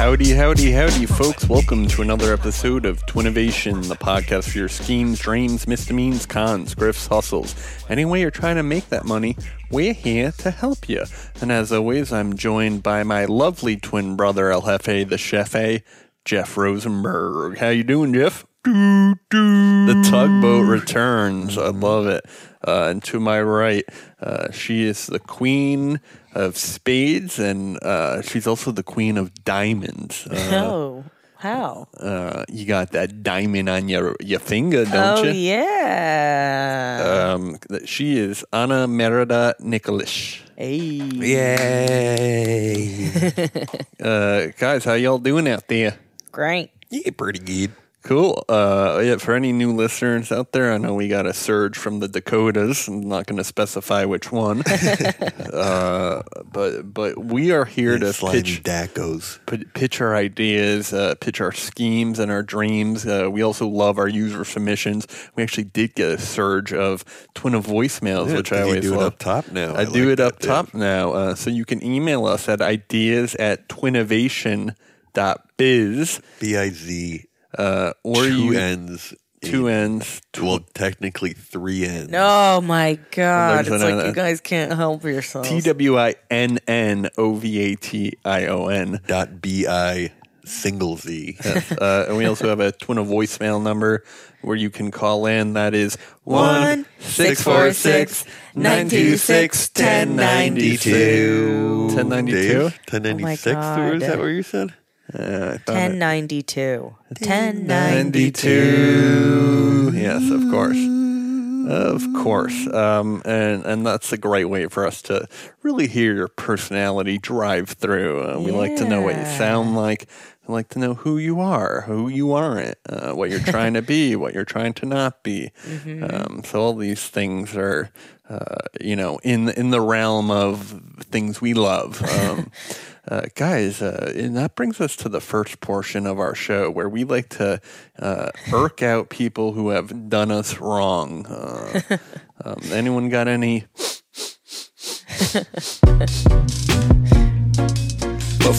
Howdy, howdy, howdy, folks. Welcome to another episode of Twinnovation, the podcast for your schemes, dreams, misdemeans, cons, grifts, hustles. Any way you're trying to make that money, we're here to help you. And as always, I'm joined by my lovely twin brother, El Jefe, the Chef A, Jeff Rosenberg. How you doing, Jeff? The tugboat returns. I love it. Uh, and to my right, uh, she is the queen of spades, and uh, she's also the queen of diamonds. Uh, Oh, how? uh, you got that diamond on your your finger, don't oh, you? yeah. Um, she is Anna Merida Nikolish. hey. Yay! Uh, guys, how y'all doing out there? Great. yeah, pretty good. Cool. Uh, yeah, for any new listeners out there, I know we got a surge from the Dakotas. I'm not going to specify which one, uh, but but we are here to pitch Dacos. p- pitch our ideas, uh, pitch our schemes and our dreams. Uh, we also love our user submissions. We actually did get a surge of twinnovoicemails, Yeah, which I you always do it love. up top now. I, I do like it up too. top now. Uh, so you can email us at ideas at twinnovation.biz B I Z. uh, or Two you ends. two in- ends. Tw- Well, technically three ends. Oh my God! It's like you guys can't help yourselves. T W I N N O V A T I O N. Dot B I single Z. Uh, and we also have a twinnovoicemail number where you can call in. That is One six four six nine two six ten ninety two. 1092? Ten ninety six. Oh my Or is that what you said? Uh, I thought Ten ninety two. Ten ninety 92. Yes, of course. Of course. Um, and, and that's a great way for us to really hear your personality drive through. Uh, we like to know what you sound like. We like to know who you are, who you aren't, uh, what you're trying to be, what you're trying to not be. Um, so all these things are, uh, you know, in in the realm of things we love. Um, uh, guys, uh, and that brings us to the first portion of our show where we like to uh, irk out people who have done us wrong. Uh, um, anyone got any? Uh,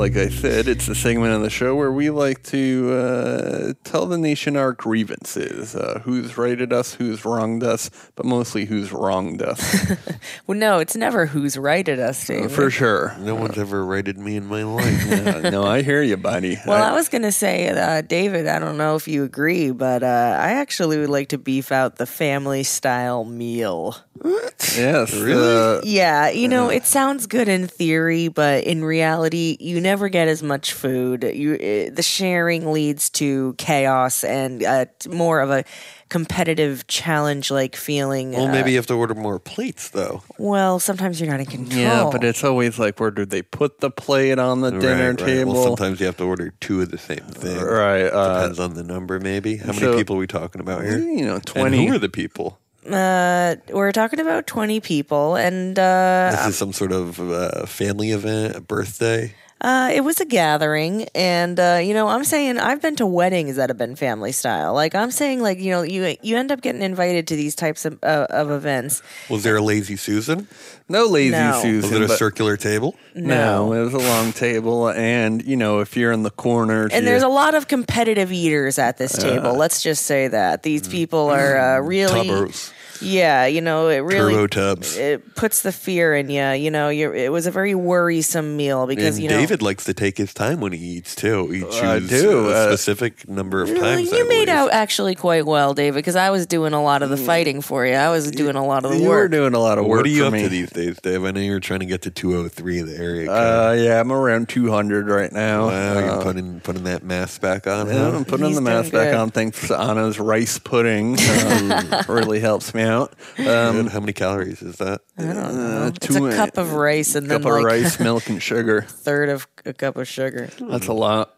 like I said, it's a segment on the show where we like to uh, tell the nation our grievances, uh, who's righted us, who's wronged us, but mostly who's wronged us, Well, no, it's never who's righted at us, uh, David. for sure. No one's ever righted me in my life. Uh, no, I hear you, buddy. Well, I was going to say, uh, David, I don't know if you agree, but uh, I actually would like to beef out the family style meal. Yes, uh, Yeah, you know, it sounds good in theory, but in reality, you never get as much food. You uh, the sharing leads to chaos and uh, more of a competitive challenge like feeling. well, uh, maybe you have to order more plates, though. well, sometimes you're not in control. yeah, but it's always like, where do they put the plate on the dinner Right, right. table? Well, sometimes you have to order two of the same thing. Right, uh, Depends on the number, maybe. How many people are we talking about here? you know, And twenty. who are the people? Uh, we're talking about twenty people, and uh, This is some sort of uh, family event, a birthday. Uh, it was a gathering, and uh, you know, I'm saying I've been to weddings that have been family style. Like I'm saying, like you know, you you end up getting invited to these types of uh, of events. Was there a lazy Susan? No lazy No. Was it a circular table? No, it was a long table, and you know, if you're in the corner, And there's a lot of competitive eaters at this Uh, table. Let's just say that these people are uh, really, Tubbers. Yeah, you know, it really Turbo tubs. it puts the fear in you. You know, you're, it was a very worrisome meal because And you know David likes to take his time when he eats too. He chooses I do, a uh, specific number of times. you I made believe. out actually quite well, David, because I was doing a lot of the fighting for you. I was doing a lot of the work. you were doing a lot of work. What are you for up me. to these days, Dave? I know you're trying to get to 203, the area code. Uh, yeah, I'm around 200 right now. wow, you're Uh, putting putting that mask back on. yeah, huh? I'm putting He's the mask back on thanks to Anna's rice pudding. Um, really helps me out. Um, Good. How many calories is that? I don't know. uh, it's two- a cup of rice and milk. A cup then of like rice, milk, and sugar. a third of a cup of sugar. That's a lot.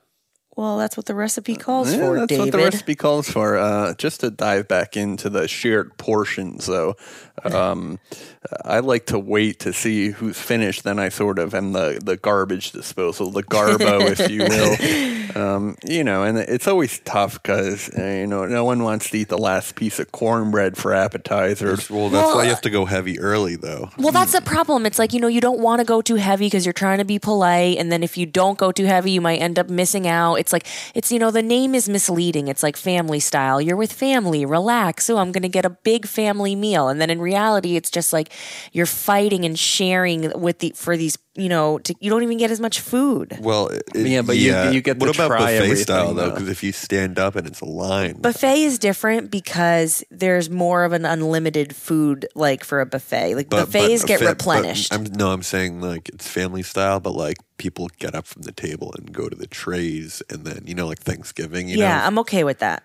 Well, that's what the recipe calls Yeah, for, that's David. what the recipe calls for. Uh, just to dive back into the shared portions, though, um, I like to wait to see who's finished. Then I sort of am the, the garbage disposal, the garbo, if you will. Um, you know, and it's always tough because uh, you know no one wants to eat the last piece of cornbread for appetizers. Well, that's why you have to go heavy early, though. Well, that's the problem. It's like, you know, you don't want to go too heavy because you're trying to be polite. And then if you don't go too heavy, you might end up missing out. It's like, it's, you know, the name is misleading. It's like family style. You're with family, relax. Oh, I'm going to get a big family meal. And then in reality, it's just like you're fighting and sharing with the, for these, you know, to, you don't even get as much food. Well, it, Yeah, but you- you get to what about try buffet style though? though. Because if you stand up and it's a line, Buffet is different because there's more of an unlimited food, like for a buffet. Like but- buffets but get fa- but replenished. I'm, no, I'm saying like it's family style, but like people get up from the table and go to the trays, and then you know, like Thanksgiving. You yeah, know, I'm okay with that.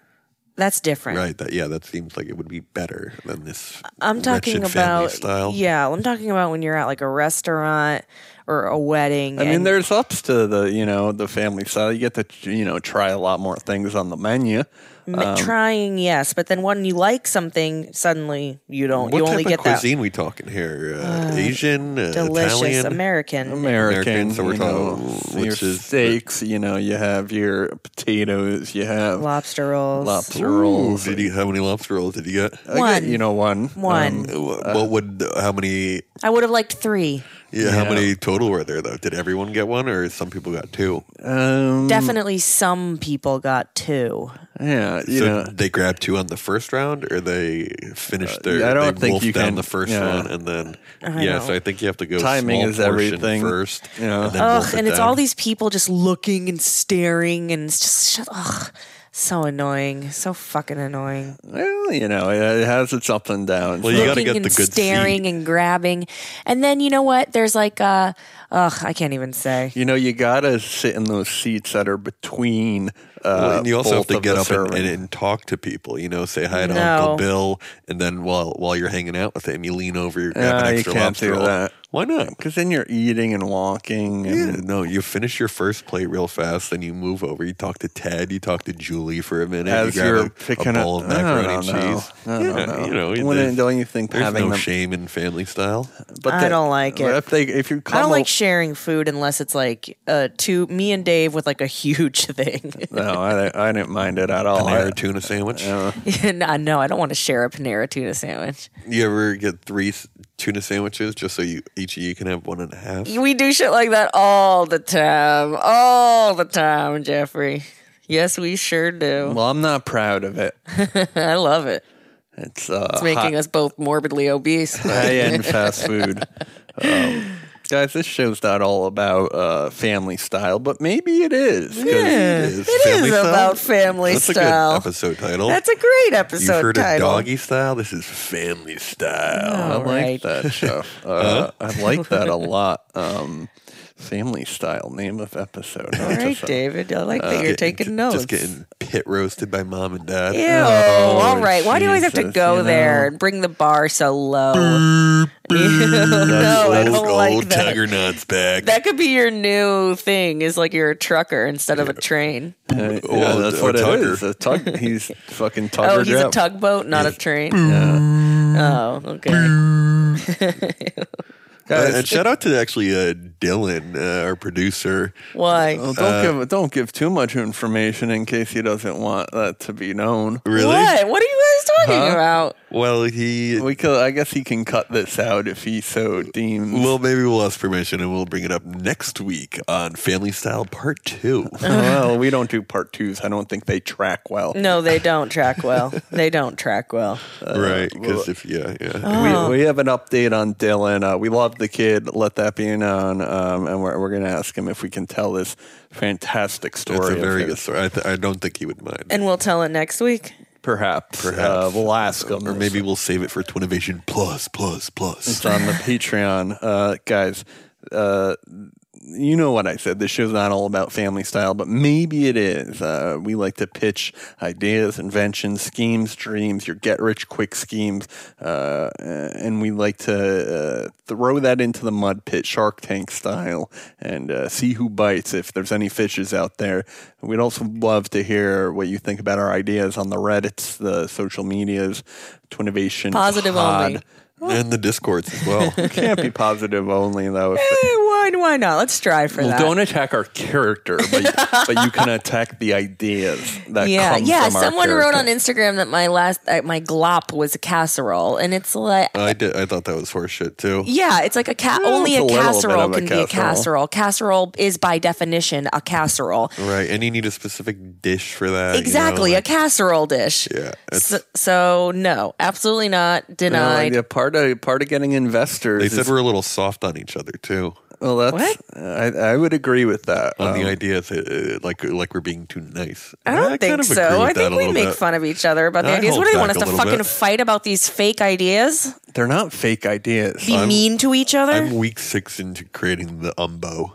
That's different. right. That yeah, that seems like it would be better than this. I'm talking about style. yeah. I'm talking about when you're at like a restaurant or a wedding. I mean, there's ups to the you know the family style. You get to you know try a lot more things on the menu. M- um, trying yes, but then when you like something, suddenly you don't. What you type only of get that cuisine we talking here? Uh, Asian, uh, delicious Italian. American. American, American, so we're you know, talking- your is- steaks. You know, you have your potatoes. You have lobster rolls. lobster Ooh, rolls. did you? How many lobster rolls did you get? I get, One. you know, one. One. Um, what would? How many? I would have liked three. Yeah, how Yeah. many total were there though? Did everyone get one, or some people got two? um, Definitely, some people got two. yeah, you so know, they grabbed two on the first round, or they finished their. I don't they think wolfed you down can- the first yeah. one, and then I yeah. know. So I think you have to go. Timing small is portion everything. first. Yeah. and then Ugh, wolf it and it's down. all these people just looking and staring, and it's just shut. Ugh, so annoying. So fucking annoying. well, you know, it, it has its ups and downs. Well, you gotta looking get and the good staring seat. and grabbing, and then you know what? There's like, uh, ugh, I can't even say. You know, you gotta sit in those seats that are between. Uh, Well, and you also have to get up and, and, and talk to people. You know, say hi to No. Uncle Bill, and then while while you're hanging out with him, you lean over, you grab Ah, an you extra can't lobster do that. Why not? Because then you're eating and walking. And, Yeah, no, you finish your first plate real fast, then you move over. You talk to Ted, you talk to Julie for a minute. As you you're a, picking a up, bowl of macaroni no, and cheese. No, yeah, no, no. you know, Wouldn't- don't you think there's having no them? shame in family style. But I the- don't like it. If they, if you come I don't like sharing food unless it's like uh, two me and Dave with like a huge thing. no, I, I didn't mind it at all. Panera I- tuna sandwich. uh, no, no, I don't want to share a Panera tuna sandwich. You ever get three tuna sandwiches just so you each of you can have one and a half? We do shit like that all the time, all the time, Jeffrey. Yes, we sure do. well, I'm not proud of it. I love it. It's, uh, It's making high, us both morbidly obese. high-end fast food. Um, guys, this show's not all about uh, family style, but maybe it is. 'cause- Yeah, is it family style? about family That's style. a good episode title. That's a great You've episode heard title. of doggy style? This is family style. I All like right. that show. Uh, I like that a lot. Um, family style name of episode. All right, David. I like that you're Getting- taking notes. Just getting pit roasted by mom and dad. Ew! Oh, all right. Why do you always have to go you there and bring the bar so low? Ew, no, I don't like old that. Tiger Nuts back. That could be your new thing. Is like you're a trucker instead of a train. Uh, yeah, Oh, that's a what tugger. it is. A tug. He's fucking tugger. Oh, he's a tugboat, not a train. Yeah. Oh, okay. Uh, and shout out to actually uh, Dylan, uh, our producer. Why? Well, don't give don't give too much information in case he doesn't want that to be known. Really? What? What are you guys talking Huh? about? Well, he. We could, I guess he can cut this out if he so deems. Well, maybe we'll ask permission and we'll bring it up next week on Family Style Part 2. well, we don't do part twos. I don't think they track well. No, they don't track well. They don't track well. right. Because if, yeah, yeah. Oh. We, we have an update on Dylan. Uh, we love the kid. Let that be known. Um, and we're, we're going to ask him if we can tell this fantastic story. It's a of very his. good story. I, th- I don't think he would mind. And we'll tell it next week. Perhaps. Perhaps. Uh, we'll ask them. or maybe we'll save it for Twinnovation Plus, Plus, Plus. It's on the Patreon. Uh, guys, uh, you know what I said. This show's not all about family style, but maybe it is. Uh, we like to pitch ideas, inventions, schemes, dreams, your get rich quick schemes, uh, and we like to uh, throw that into the mud pit, Shark Tank style, and uh, see who bites. If there's any fishes out there, we'd also love to hear what you think about our ideas on the Reddits, the social medias, Twinnovation, Positive Pod. only. and the discords as well. You can't be positive only though. If Eh, why, why not? Let's strive for well, that. don't attack our character, but, but you can attack the ideas that yeah, come yeah. from our Someone wrote on character. Instagram that my last uh, my glop was a casserole, and it's like. I did. I thought that was horseshit too. yeah, it's like a ca- only a a little bit casserole of a can be a casserole. casserole. Casserole is by definition a casserole. Right, and you need a specific dish for that. you know, Exactly, like- a casserole dish. Yeah, it's- So, so no, absolutely not like, denied. yeah, part of part of getting investors. They said is- we're a little soft on each other too. well, that's What? I, I would agree with that. On the Um, idea that uh, like like we're being too nice. I don't kind think of so. I think we make bit. fun of each other about the I ideas. What do they want us to fucking bit. fight about these fake ideas? they're not fake ideas. Be mean to each other? I'm week six into creating the umbo.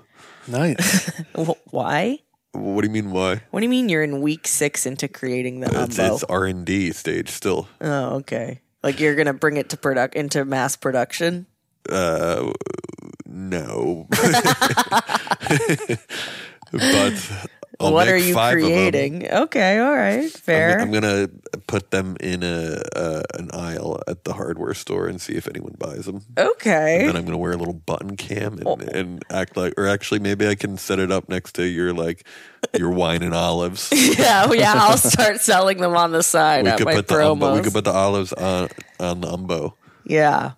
nice. Why? What do you mean? Why? What do you mean you're in week six into creating the It's, umbo? it's R and D stage still. oh, okay. Like you're gonna bring it to product into mass production. Uh, no. but I'll what are you five of them. creating? Okay, all right, fair. I'm, I'm gonna put them in a uh, an aisle at the hardware store and see if anyone buys them. okay. And then I'm gonna wear a little button cam and, and act like, or actually maybe I can set it up next to your like your wine and olives. yeah, oh, yeah. I'll start selling them on the side we at could my put the umbo, we could put the olives on on the umbo. yeah.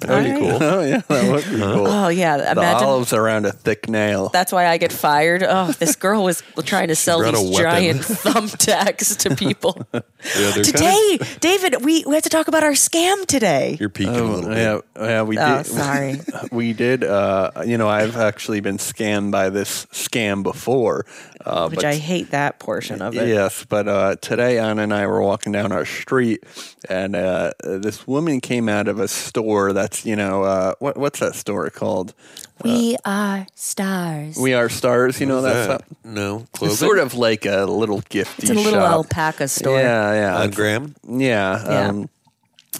That'd be Alright. cool. oh yeah, that would be cool. Oh yeah. the Imagine olives around a thick nail. that's why I get fired. Oh, this girl was trying to sell brought a these weapon. giant thumbtacks to people. Yeah, they're today, David, we, we have to talk about our scam today. You're peeking a Oh, little bit. yeah, yeah, we Oh, did. sorry. we did. Uh, you know, I've actually been scammed by this scam before. Uh, Which but I hate that portion of it. Yes, but uh, today Anna and I were walking down our street, and uh, this woman came out of a store that's you know uh, what what's that store called? We are stars. We Are Stars. You know What's that's that? No, it's sort of like a little gifty It's a little shop. alpaca store. Yeah, yeah, on it's- Graham. yeah. Yeah. Um,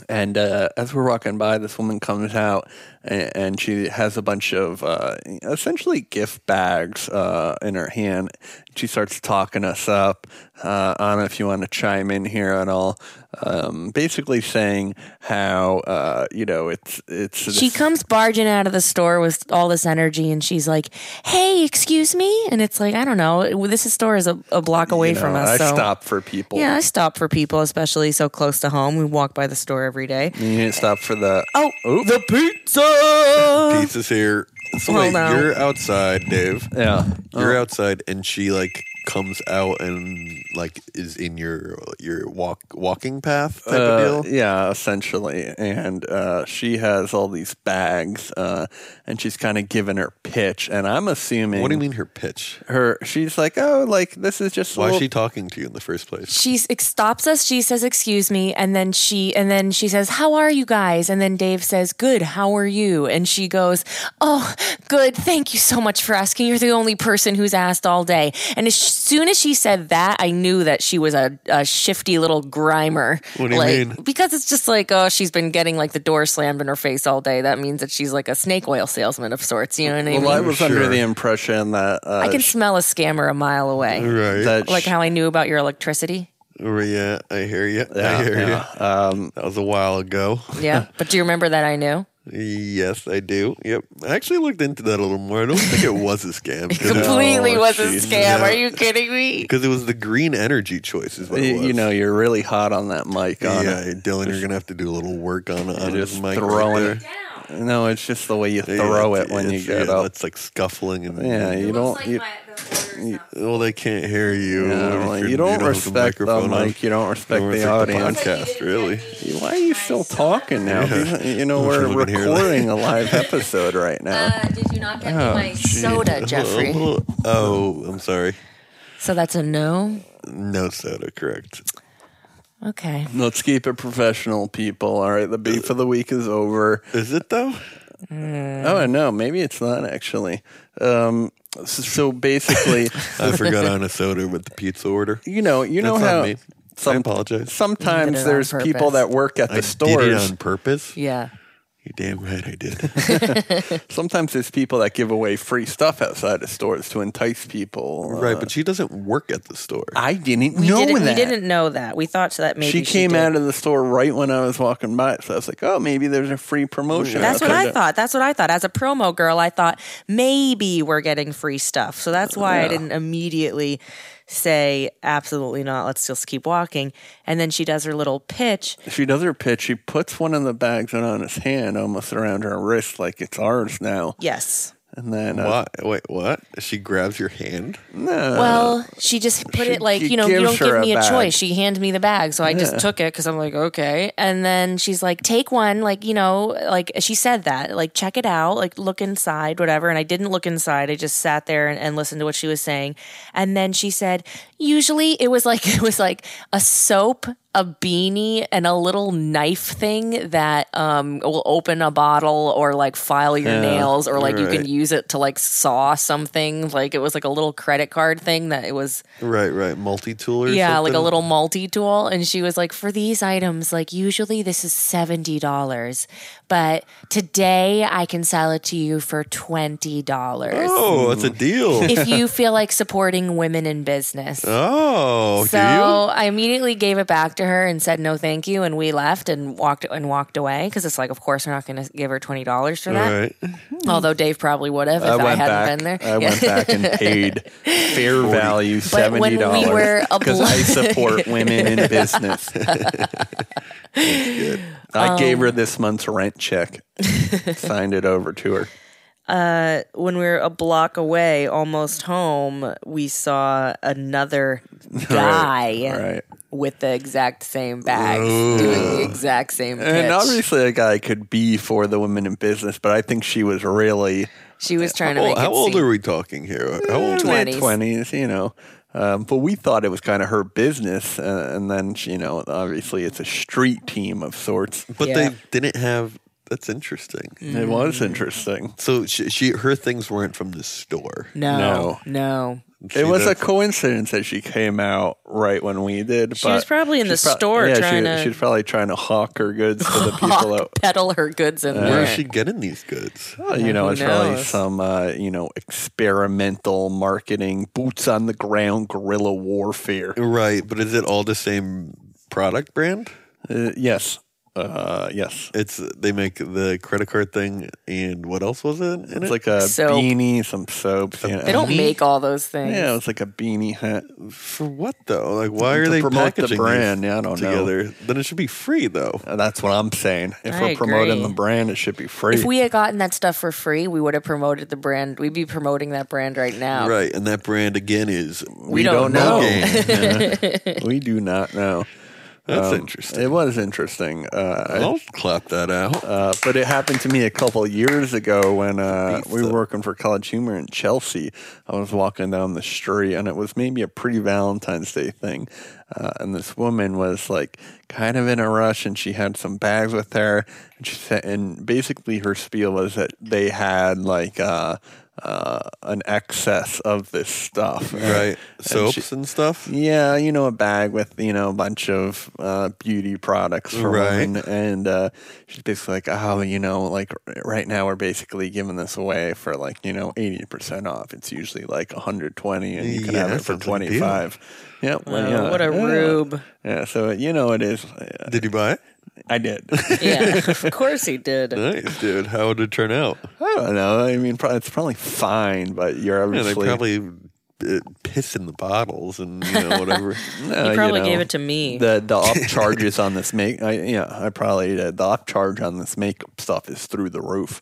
and uh, as we're walking by, this woman comes out and, and she has a bunch of uh, essentially gift bags uh, in her hand. She starts talking us up. Uh, Anna, if you want to chime in here at all, um, basically saying how uh, you know it's it's she this- comes barging out of the store with all this energy and she's like, Hey, excuse me? And it's like, I don't know. This store is a, a block away you know, from us. I so stop for people. Yeah, I stop for people, especially so close to home. We walk by the store every day. You didn't stop for the Oh, the pizza! Pizza's here. So wait, you're outside, Dave. yeah. You're Oh. outside, and she like comes out and like is in your your walk walking path type Uh, of deal. Yeah, essentially. And uh, she has all these bags, uh, and she's kind of giving her pitch. And I'm assuming. What do you mean her pitch? Her, she's like, oh, like this is just. a Why is she talking to you in the first place? she stops us. She says, "Excuse me," and then she and then she says, "How are you guys?" And then Dave says, "Good. How are you?" And she goes, "Oh, good. Thank you so much for asking. You're the only person who's asked all day." And as soon as she said that, I knew that she was a, a shifty little grimer. What do you like, mean? Because it's just like, oh, she's been getting like the door slammed in her face all day. That means that she's like a snake oil salesman of sorts. You know what I mean? Well, I was under the impression that. Uh, I can sh- smell a scammer a mile away. Right. that Like sh- how I knew about your electricity. Oh, yeah, I hear you. Yeah, I hear yeah. you. Um, that was a while ago. Yeah. but do you remember that I knew? Yes, I do. Yep. I actually looked into that a little more. I don't think it was a scam. It, Completely Oh, was a scam. Yeah. Are you kidding me? Because it was the green energy choice is what it you, was. you know, you're really hot on that mic. On yeah, it. Dylan, you're going to have to do a little work on, on his just mic throwing right it. No, it's just the way you throw Yeah, it when you it's- get yeah, up. It's like scuffling and Yeah, you don't. You, Well, they can't hear you. yeah, if like, you're- you don't have the respect the microphone on. mic. You don't respect Don't the respect audience. podcast, really. Why are you still talking now? You know, we're we can hear that. recording a live episode right now. Uh, did you not get me my gee. soda, Jeffrey? Oh, oh, I'm sorry. So that's a no? No soda, correct. Okay. Let's keep it professional, people. All right, the beef of the week is over. Is it though? Oh no, maybe it's not actually. Um, so, so basically, I forgot on a soda with the pizza order. you know, you know That's on how me. I apologize. sometimes You did it on there's people that work at the I stores. did it on purpose. Yeah. You're damn right I did. Sometimes there's people that give away free stuff outside of stores to entice people. right, Uh, but she doesn't work at the store. I didn't We know didn't. that. We didn't know that. We thought that maybe she came did. out of the store right when I was walking by, so I was like, "Oh, maybe there's a free promotion." That's what Okay. I thought. That's what I thought. As a promo girl, I thought maybe we're getting free stuff. So that's why I Yeah. didn't immediately say absolutely not. Let's just keep walking. And then she does her little pitch. She does her pitch. She puts one of the bags on his hand, almost around her wrist, like it's ours now. Yes. And then, uh, what? Wait, what? She grabs your hand? no, Well, she just put she- it like, she you know, you gives don't her give a me a, bag. choice. She handed me the bag. So I Yeah. just took it because I'm like, okay. And then she's like, take one, like, you know, like she said that, like, check it out, like, look inside, whatever. And I didn't look inside. I just sat there and, and listened to what she was saying. And then she said, usually it was like, it was like a soap. A beanie and a little knife thing that um, will open a bottle or like file your Yeah, nails or like you right. can use it to like saw something. Like it was like a little credit card thing that it was Right, right. Multi tool yeah, like a little multi tool. And she was like, for these items, like usually this is $70, but today I can sell it to you for $20. Oh, that's a deal. If you feel like supporting women in business. oh, So do you? I immediately gave it back to her and said no, thank you, and we left and walked and walked away because it's like, of course, we're not going to give her twenty dollars for that. right. Although Dave probably would have if I I, went hadn't back. been there. I Yeah. went back and paid fair value seventy dollars were because I support women in business. I gave Um, her this month's rent check, signed it over to her. When we were a block away, almost home, we saw another guy Right. with the exact same bags doing the exact same pitch. And obviously, a guy could be for the women in business, but I think she was really she was trying to Well, make how it old seem- are we talking here? How old? 20s. mid twenties, you know. Um, but we thought it was kind of her business, uh, and then she, you know, obviously it's a street team of sorts. But Yeah. they didn't have. That's interesting. It was interesting. So she, she, her things weren't from the store. No, No. no. It was a that's- coincidence that she came out right when we did. She but was probably in the she's prob- store yeah, trying she, to- She's probably trying to hawk her goods to the people out. Peddle her goods in Where there. is she getting these goods? Well, you know, Who it's probably knows? some, uh, you know, experimental marketing, boots on the ground, guerrilla warfare. Right, but is it all the same product brand? Uh, yes, uh, yes. It's they make the credit card thing, and what else was it? In It's it? like a Soap. beanie, some soaps. you know. They don't make all those things. Yeah, it's like a beanie hat. for what though? Like, why are To they promote the brand, yeah, I don't know. together? Then it should be free though. Uh, That's what I'm saying. If I we're promoting the brand, it should be free. If we had gotten that stuff for free, we would have promoted the brand. We'd be promoting that brand right now. Right, and that brand again is we don't don't know. know. we do not know. That's Um, interesting. It was interesting. Uh, I- I'll clap that out. Uh, but it happened to me a couple of years ago when uh, we were working for College Humor in Chelsea. I was walking down the street, and it was maybe a pre Valentine's Day thing. Uh, and this woman was like kind of in a rush, and she had some bags with her. And she said, and basically her spiel was that they had like uh, an excess of this stuff, right, And soaps she- and stuff. yeah, you know, a bag with you know a bunch of uh, beauty products for Right. women, and uh, she's basically like, oh, you know, like right now we're basically giving this away for like you know eighty percent off. It's usually like one hundred twenty, and you can Yeah, have it for sounds like a deal. twenty five. Yeah, well, yeah, what a yeah. rube. Yeah, so you know it is. uh, Did you buy it? I did. Yeah, of course he did. Nice, dude. How would it turn out? I don't know. I mean, pro- it's probably fine, but you're Yeah, they obviously probably uh, piss in the bottles and you know whatever. No, He probably you know, gave it to me. The the up charges on this make, I, yeah, I probably did. The up charge on this makeup stuff is through the roof.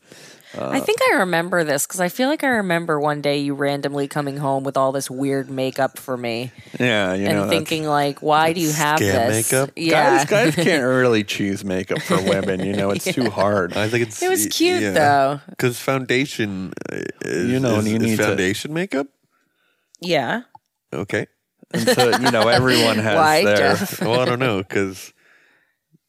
I think I remember this because I feel like I remember one day you randomly coming home with all this weird makeup for me Yeah, you know, and thinking like, why do you have Scam this? makeup? Yeah, guys, guys can't really choose makeup for women. You know, it's too hard. I think it's It was cute, though. because foundation uh, is You know, is, you is need to- foundation makeup. yeah. Okay, And so you know, everyone has Why, their. Jeff? well I don't know because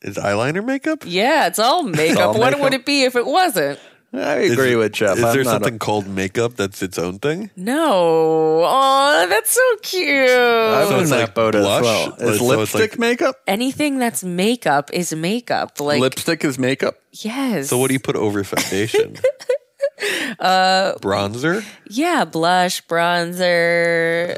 is eyeliner makeup. Yeah, it's all makeup. all what makeup. would it be if it wasn't? I agree with Jeff. Is I'm there not a- something called makeup that's its own thing? No. Oh, that's so cute. I'm So in it's that like boat as blush? well. Is so lipstick like- makeup? Anything that's makeup is makeup. Like lipstick is makeup. yes. So what do you put over foundation? uh, Bronzer? Uh, Yeah, blush, bronzer.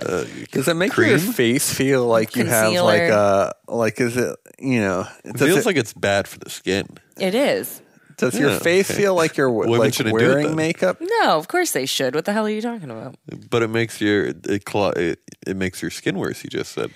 Does it make your face feel like you have like Concealer. a like? Is it you know? It feels it- like it's bad for the skin. it is. Does your Yeah, face okay. feel like you're Women like shouldn't do it wearing then. makeup? No, of course they should. What the hell are you talking about? But it makes your it, clo- it, it makes your skin worse. You just said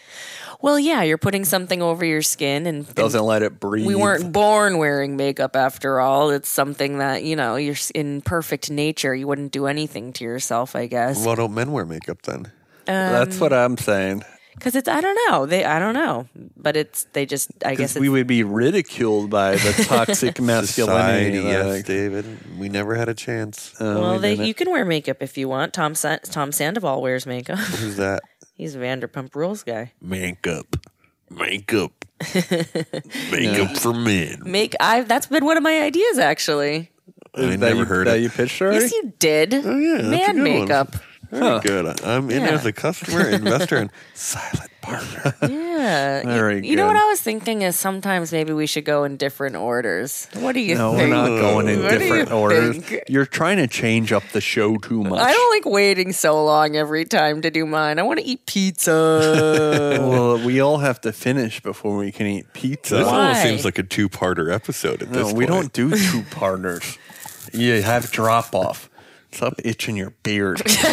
Well, yeah, you're putting something over your skin and and Doesn't let it breathe. we weren't born wearing makeup after all. It's something that, you know, you're s- in perfect nature. You wouldn't do anything to yourself, I guess. why don't men wear makeup then? Um, That's what I'm saying. Cuz it's I don't know. They I don't know. But it's they just I guess it's, we would be ridiculed by the toxic masculinity. Society, yes, like, David. We never had a chance. uh, well, we they, you can wear makeup if you want. Tom Sa- Tom Sandoval wears makeup. Who's that? He's a Vanderpump Rules guy. Makeup. Makeup. Makeup for men. Make I that's been one of my ideas actually. I that never you, heard that it. you pitched already. Yes, you did. Oh, yeah, that's a Man makeup. one. Makeup. Very good. I'm in Yeah. as a customer, investor, and silent partner. Yeah. You- Very you, know what. I was thinking is sometimes maybe we should go in different orders. What do you think? no, we're not going in What do you different orders. think? You're trying to change up the show too much. I don't like waiting so long every time to do mine. I want to eat pizza. well, we all have to finish before we can eat pizza. This almost seems like a two-parter episode at No, this point. we don't do two partners. You have drop off. Stop itching your beard.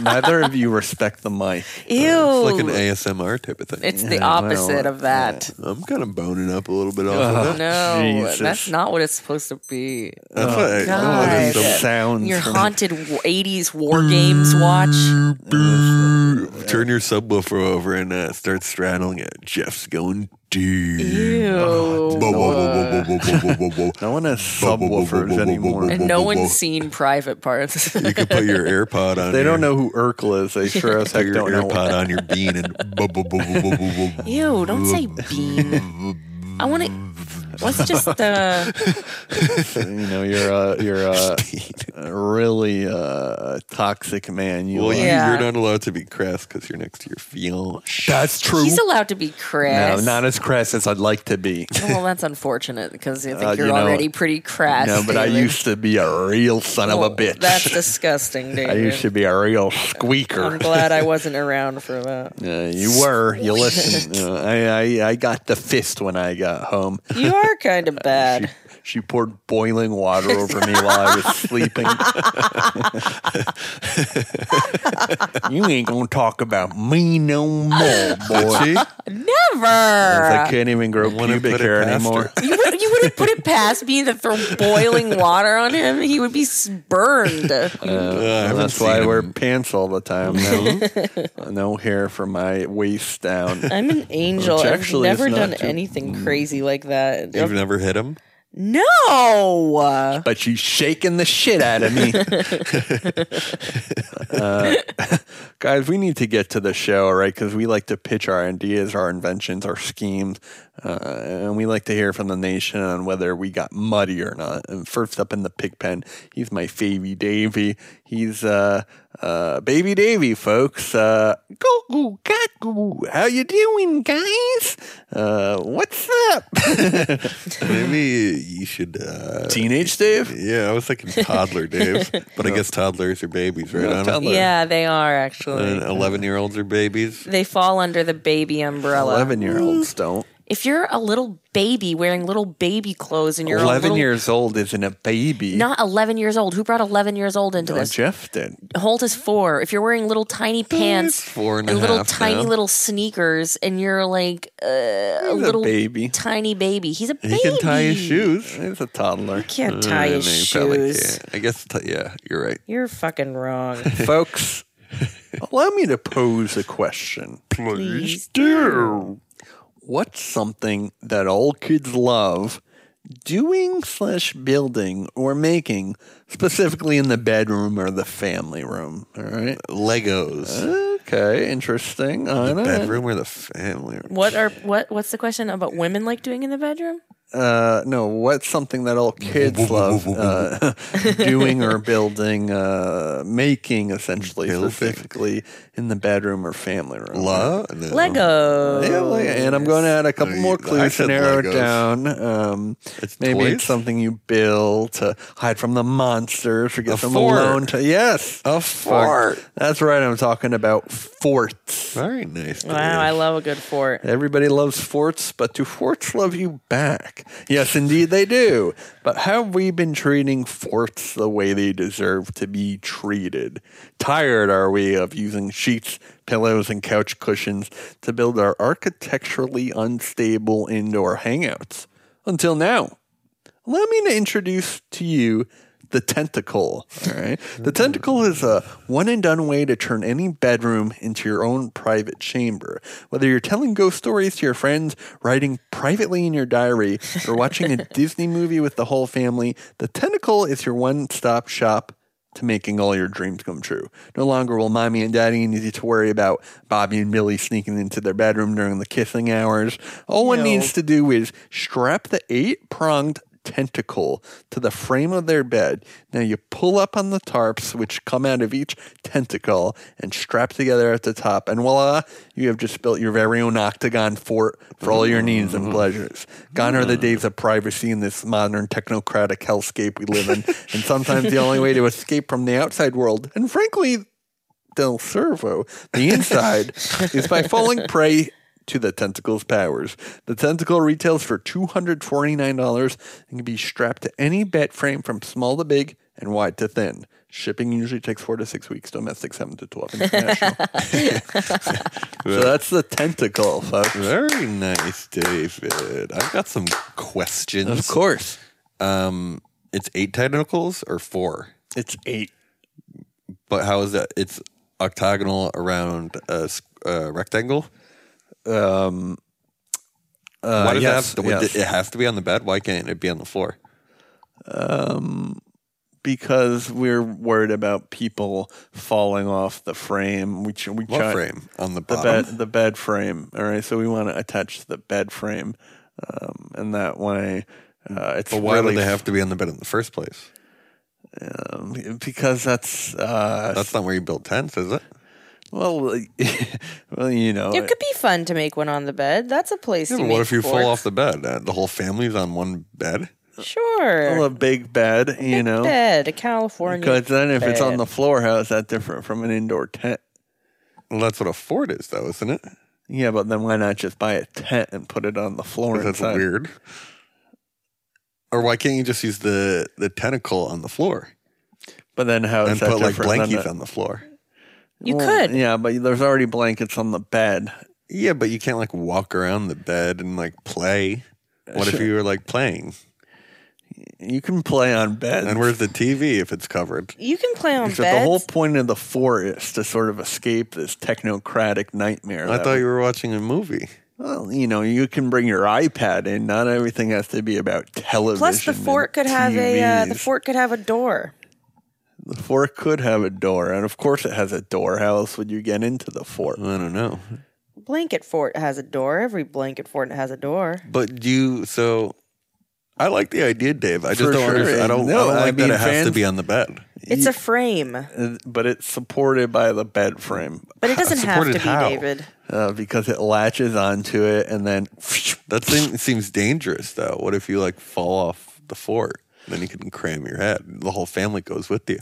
Neither of you respect the mic. Ew. It's like an ASMR type of thing. It's the Yeah, well, opposite of that. I'm kind of boning up a little bit off of it. No, Jesus. that's not what it's supposed to be. That's what I, God. These there's some- sounds. Your from- haunted w- 80s war games watch. turn your subwoofer over and uh, start straddling it. Jeff's going Ew. No one has subwoofers anymore. And no one's seen private parts. you can put your AirPod on. They your, don't know who Urkel is. They sure as heck don't your know. AirPod on your bean and. Ew! Don't say bean. I want to. Let's just. Uh, You know, you're a you're a, a really uh, toxic man. You Well, are. you, Yeah. you're not allowed to be crass because you're next to your fiance. That's true. he's allowed to be no, crass. not as crass as I'd like to be. Well, that's unfortunate because I think Uh, you're you know- already pretty crass. No, but I David. used to be a real son of Well, a bitch. That's disgusting, I David. used to be a real squeaker. I'm glad I wasn't around for that. Uh, you were. You listened. Uh, I, I I got the fist when I got home. You are kind of bad. She poured boiling water over me while I was sleeping. you ain't gonna talk about me no more, boy. Did she? Never. I can't even grow Wouldn't pubic hair anymore. You, would, you wouldn't put it past me to throw boiling water on him. He would be s- burned. Uh, I That's why I wear him. pants all the time. No, no hair from my waist down. I'm an angel. Which I've actually never done too- anything crazy like that. You've never hit him? No. But she's shaking the shit out of me. uh, guys, we need to get to the show, right? Because we like to pitch our ideas, our inventions, our schemes, uh, and we like to hear from the nation on whether we got muddy or not. And first up in the pig pen, he's my favy Davy. He's uh, uh, baby Davy, folks. Uh, go goo goo. How you doing, guys? Uh, what's up? Maybe you should. Uh, Teenage Dave. yeah, I was thinking toddler, Dave. But I guess toddlers are babies, right? No, toddler. Yeah, they are actually. 11 year olds are babies. They fall under the baby umbrella. Eleven year olds don't. If you're a little baby wearing little baby clothes and you're 11 little, years old isn't a baby. not 11 years old. Who brought 11 years old into No, this? Jeff did. Holt is four. If you're wearing little tiny pants four and a little half tiny now. little sneakers and you're like uh, a He's a little baby. tiny baby, he's a baby. He can tie his shoes. He's a toddler. Can't tie his no, shoes. can't. I guess, t- yeah, you're right. You're fucking wrong. Folks, allow me to pose a question. Please do. What's something that all kids love doing slash building or making, specifically in the bedroom or the family room? All right. Legos. Okay, interesting. I the know. bedroom or the family room? What are what? What's the question about women like doing in the bedroom? Uh, no, what's something that all kids love uh, doing or building, uh, making essentially, Building. specifically in the bedroom or family room. La? No. Lego. Yeah, like- and I'm going to add a couple more clues to said narrow it down. Um, It's maybe toys? it's something you build to hide from the monsters or get A them fort. alone. To yes, A Fuck. fort. That's right. I'm talking about forts. Very nice. Wow, I love a good fort. Everybody loves forts, but do forts love you back? Yes, indeed they do. But have we been treating forts the way they deserve to be treated? Tired are we of using sheets, pillows, and couch cushions to build our architecturally unstable indoor hangouts? Until now. Allow me to introduce to you the tentacle. All right. The tentacle is a one and done way to turn any bedroom into your own private chamber. Whether you're telling ghost stories to your friends, writing privately in your diary, or watching a Disney movie with the whole family, the tentacle is your one stop shop to making all your dreams come true. No longer will mommy and daddy need to worry about Bobby and Billy sneaking into their bedroom during the kissing hours. All one No. needs to do is strap the eight pronged tentacle to the frame of their bed. Now you pull up on the tarps, which come out of each tentacle, and strap together at the top. And voila, you have just built your very own octagon fort for all your needs and mm-hmm. pleasures. Gone are the mm-hmm. days of privacy in this modern technocratic hellscape we live in. and sometimes the only way to escape from the outside world, and frankly, Del Servo, the inside, is by falling prey to the tentacle's powers. The tentacle retails for $249 and can be strapped to any bed frame from small to big and wide to thin. Shipping usually takes four to six weeks, domestic seven to 12 international. so that's the tentacle, folks. Very nice, David. I've got some questions. Of course. Um, it's eight tentacles or four? It's eight. But how is that? It's octagonal around a rectangle. Um, uh, Why does it have to? It has to be on the bed. Why can't it be on the floor? because we're worried about people falling off the frame. We, ch- we What try- frame on the the bed the bed frame all right so we want to attach the bed frame um, and that way uh, it's But why really do they have to be on the bed in the first place? um, because that's uh That's not where you build tents, is it? Well well you know It could be fun to make one on the bed. That's a place Yeah, to but make what if you forts. fall off the bed? Uh, the whole family's on one bed. Sure. well, a big bed you know bed, a California. because then if it's on the floor how is that different from an indoor tent Well, that's what a fort is, though, isn't it? yeah but then why not just buy a tent and put it on the floor That's inside? weird. Or why can't you just use the the tentacle on the floor but then how is and that put like different than blankies a- on the floor? You Well, could. yeah but there's already blankets on the bed Yeah, but you can't like walk around the bed and like play. What if you were like playing? you can play on beds And where's the TV if it's covered? You can play on Except beds. the whole point of the fort is to sort of escape this technocratic nightmare. I thought we- you were watching a movie. Well, you know, you can bring your iPad in. Not everything has to be about television. Plus, the fort could have a uh, the fort could have a door. The fort could have a door, and of course, it has a door. How else would you get into the fort? I don't know. Blanket fort has a door. Every blanket fort has a door. But do you so I like the idea, Dave. I just For don't sure. understand. I don't, No, I don't I like mean, that it has to fans- be on the bed. It's a frame, Uh, But it's supported by the bed frame but it doesn't have to Supported be, how? David. uh, because it latches onto it, and then That thing seems dangerous, though. What if you like fall off the fort? Then you can cram your head. The whole family goes with you.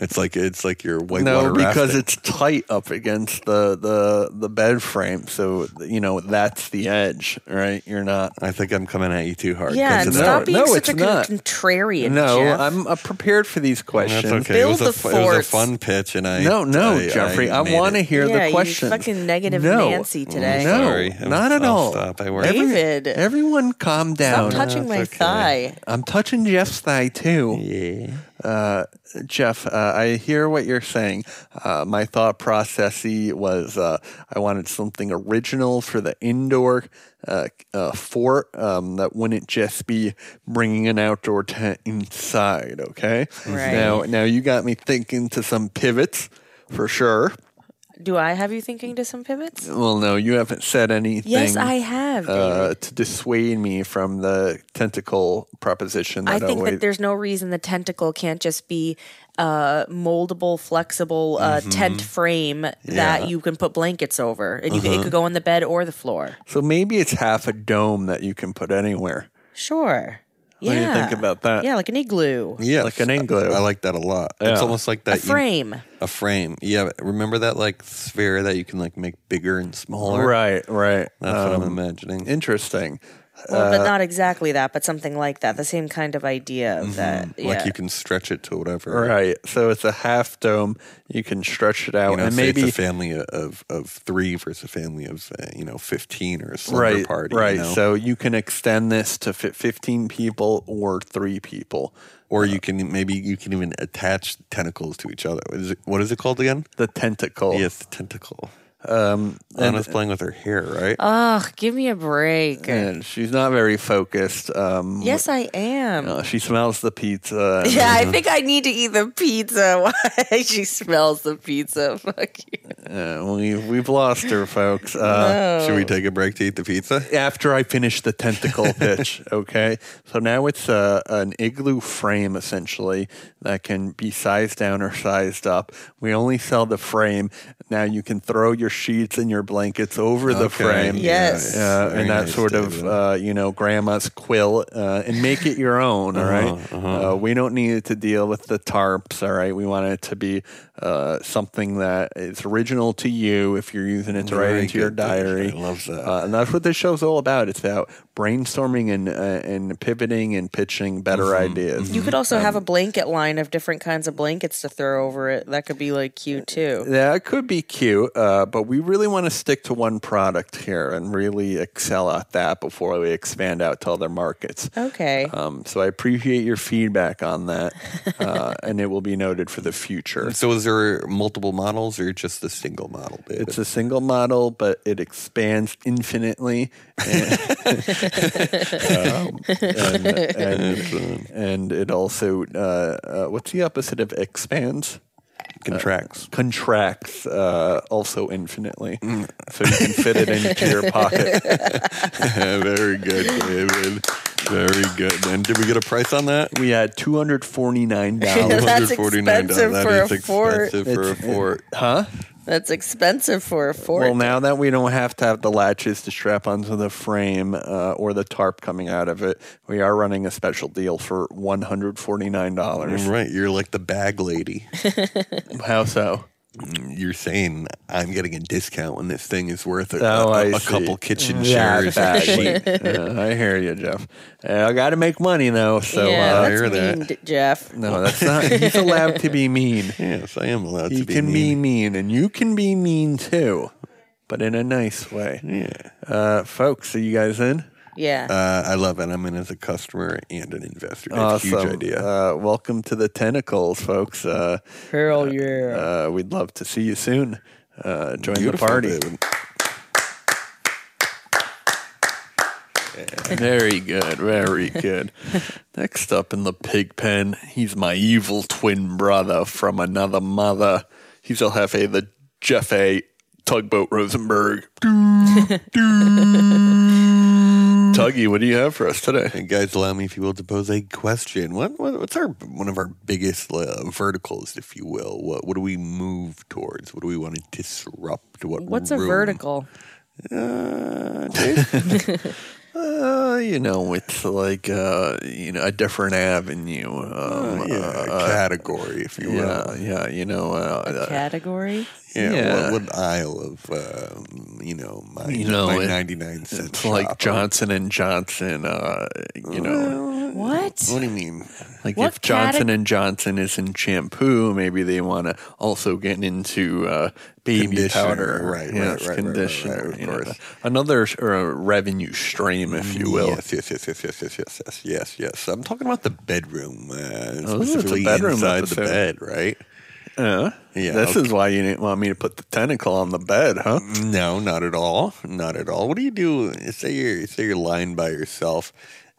It's like it's like your whitewater no, because rafting. it's tight up against the the the bed frame. So you know that's the edge, right? You're not. I think I'm coming at you too hard. Yeah, 'cause and it's- stop No, being no, such it's a not. contrarian. No, Jeff. I'm uh, prepared for these That's questions. okay. it was, Build a, the fu- it was a fun pitch, and I No, no, I- Jeffrey. I, made want to it. hear yeah, the you questions. fucking negative No. Nancy today. No, Sorry. not at I'll all. stop. I work. David. Everyone, calm down. Stop touching my okay. thigh. I'm touching Jeff's thigh too. Yeah. Uh, Jeff, uh, I hear what you're saying. Uh, my thought process was uh, I wanted something original for the indoor uh, uh, fort um, that wouldn't just be bringing an outdoor tent inside. Okay. Right. Now, now you got me thinking to some pivots for sure. Do I have you thinking to some pivots? Well, no, you haven't said anything. Yes, I have. Uh, to dissuade me from the tentacle proposition. That I think always, that there's no reason the tentacle can't just be a moldable, flexible uh, tent frame that you can put blankets over, and you, it could go on the bed or the floor. So maybe it's half a dome that you can put anywhere. Sure. What yeah. do you think about that? Yeah, like an igloo. Yeah, Like an igloo. I, I like that a lot. It's almost like that A frame. You, a frame. Yeah. Remember that like sphere that you can like make bigger and smaller. Right, right. That's what I'm Um, imagining. Interesting. Well, but uh, not exactly that, but something like that. The same kind of idea of mm-hmm. that. Yeah. Like you can stretch it to whatever. Right. So it's a half dome. You can stretch it out, You know, and say maybe it's a family of of three versus a family of uh, you know fifteen or a slumber right, party. right. You know? So you can extend this to fit fifteen people or three people. or uh, you can maybe you can even attach tentacles to each other. Is it, what is it called again? The tentacle. Yes, the tentacle. Um, Anna's playing with her hair, right? Ugh, give me a break. And she's not very focused. Um, yes, I am. uh, she smells the pizza. and- yeah, I think I need to eat the pizza. Why she smells the pizza? Fuck you. Uh, we, we've lost her, folks. Uh, Should we take a break to eat the pizza? after I finish the tentacle pitch. Okay, so now it's a, an igloo frame essentially that can be sized down or sized up. We only sell the frame. Now you can throw your sheets and your blankets over the Okay. frame. Yes. Uh, and that nice, sort of, uh, you know, grandma's quill, uh, and make it your own. All right? Uh-huh, Uh, we don't need to deal with the tarps. All right, we want it to be uh, something that is original to you. If you're using it to write into your good, David. diary, I love that. uh, and that's what this show's all about. It's about brainstorming and uh, and pivoting and pitching better Mm-hmm. ideas. You could also have a blanket line of different kinds of blankets to throw over it. That could be like cute too. Yeah, it could be cute, uh, but we really want to stick to one product here and really excel at that before we expand out to other markets. Okay. Um, so I appreciate your feedback on that, uh, and it will be noted for the future. So is there multiple models or just the single model? David? It's a single model, but it expands infinitely, and, um, and, and, and it also uh, uh, what's the opposite of expands? contracts. Contracts uh, also infinitely, so you can fit it into your pocket. Very good, David. Very good. And did we get a price on that? We had two hundred forty nine dollars. That's $149. expensive That for is a fort. expensive for a fort. Huh? That's expensive for a fort. Well, now that we don't have to have the latches to strap onto the frame uh, or the tarp coming out of it, we are running a special deal for one hundred forty nine dollars. Right, you're like the bag lady. How so? You're saying I'm getting a discount when this thing is worth a, Oh, a, I a see. couple kitchen chairs. and a sheet. badly. Yeah, I hear you, Jeff. Uh, I got to make money though, so yeah, uh, I that's hear that. mean, D- Jeff. no, that's not. He's allowed to be mean. Yes, I am allowed He to be can be mean. mean, and you can be mean too, but in a nice way. Yeah, Uh, folks, are you guys in? Yeah. uh, I love it. I'm in as a customer and an investor. That's a huge idea. Uh, welcome to the tentacles, folks. Uh, Hell yeah. uh, we'd love to see you soon. Uh, join Beautiful, the party. David. Very good, very good. Next up in the pig pen, he's my evil twin brother from another mother. He's El Jefe, the Jeff A. Tugboat Rosenberg. Tuggy, what do you have for us today? And guys, allow me, if you will, to pose a question. What, what what's our one of our biggest uh, verticals, if you will? What what do we move towards? What do we want to disrupt? What What's a vertical? Uh, Dave? Uh, you know, it's like uh, you know a different avenue. Um, yeah, uh, category, if you yeah, will. yeah. You know, uh, uh, Category? Yeah, Yeah. What, what aisle of um, you know my You know, my it- ninety nine cent it's like shop? Johnson and Johnson. Uh, you know, What? What do you mean? like What if Johnson categ- and Johnson is in shampoo, maybe they want to also get into uh, baby powder, right, right, Yes, right, right, right, of you know, course. another uh, revenue stream, if you will. Yes, yes, yes, yes, yes, yes, yes, yes, yes, yes. I'm talking about the bedroom, uh, Oh, specifically bedroom inside episode. the bed, right? Uh, Yeah, this okay. is why you didn't want me to put the tentacle on the bed, huh? No, not at all. Not at all. What do you do? Say you're say you're lying by yourself,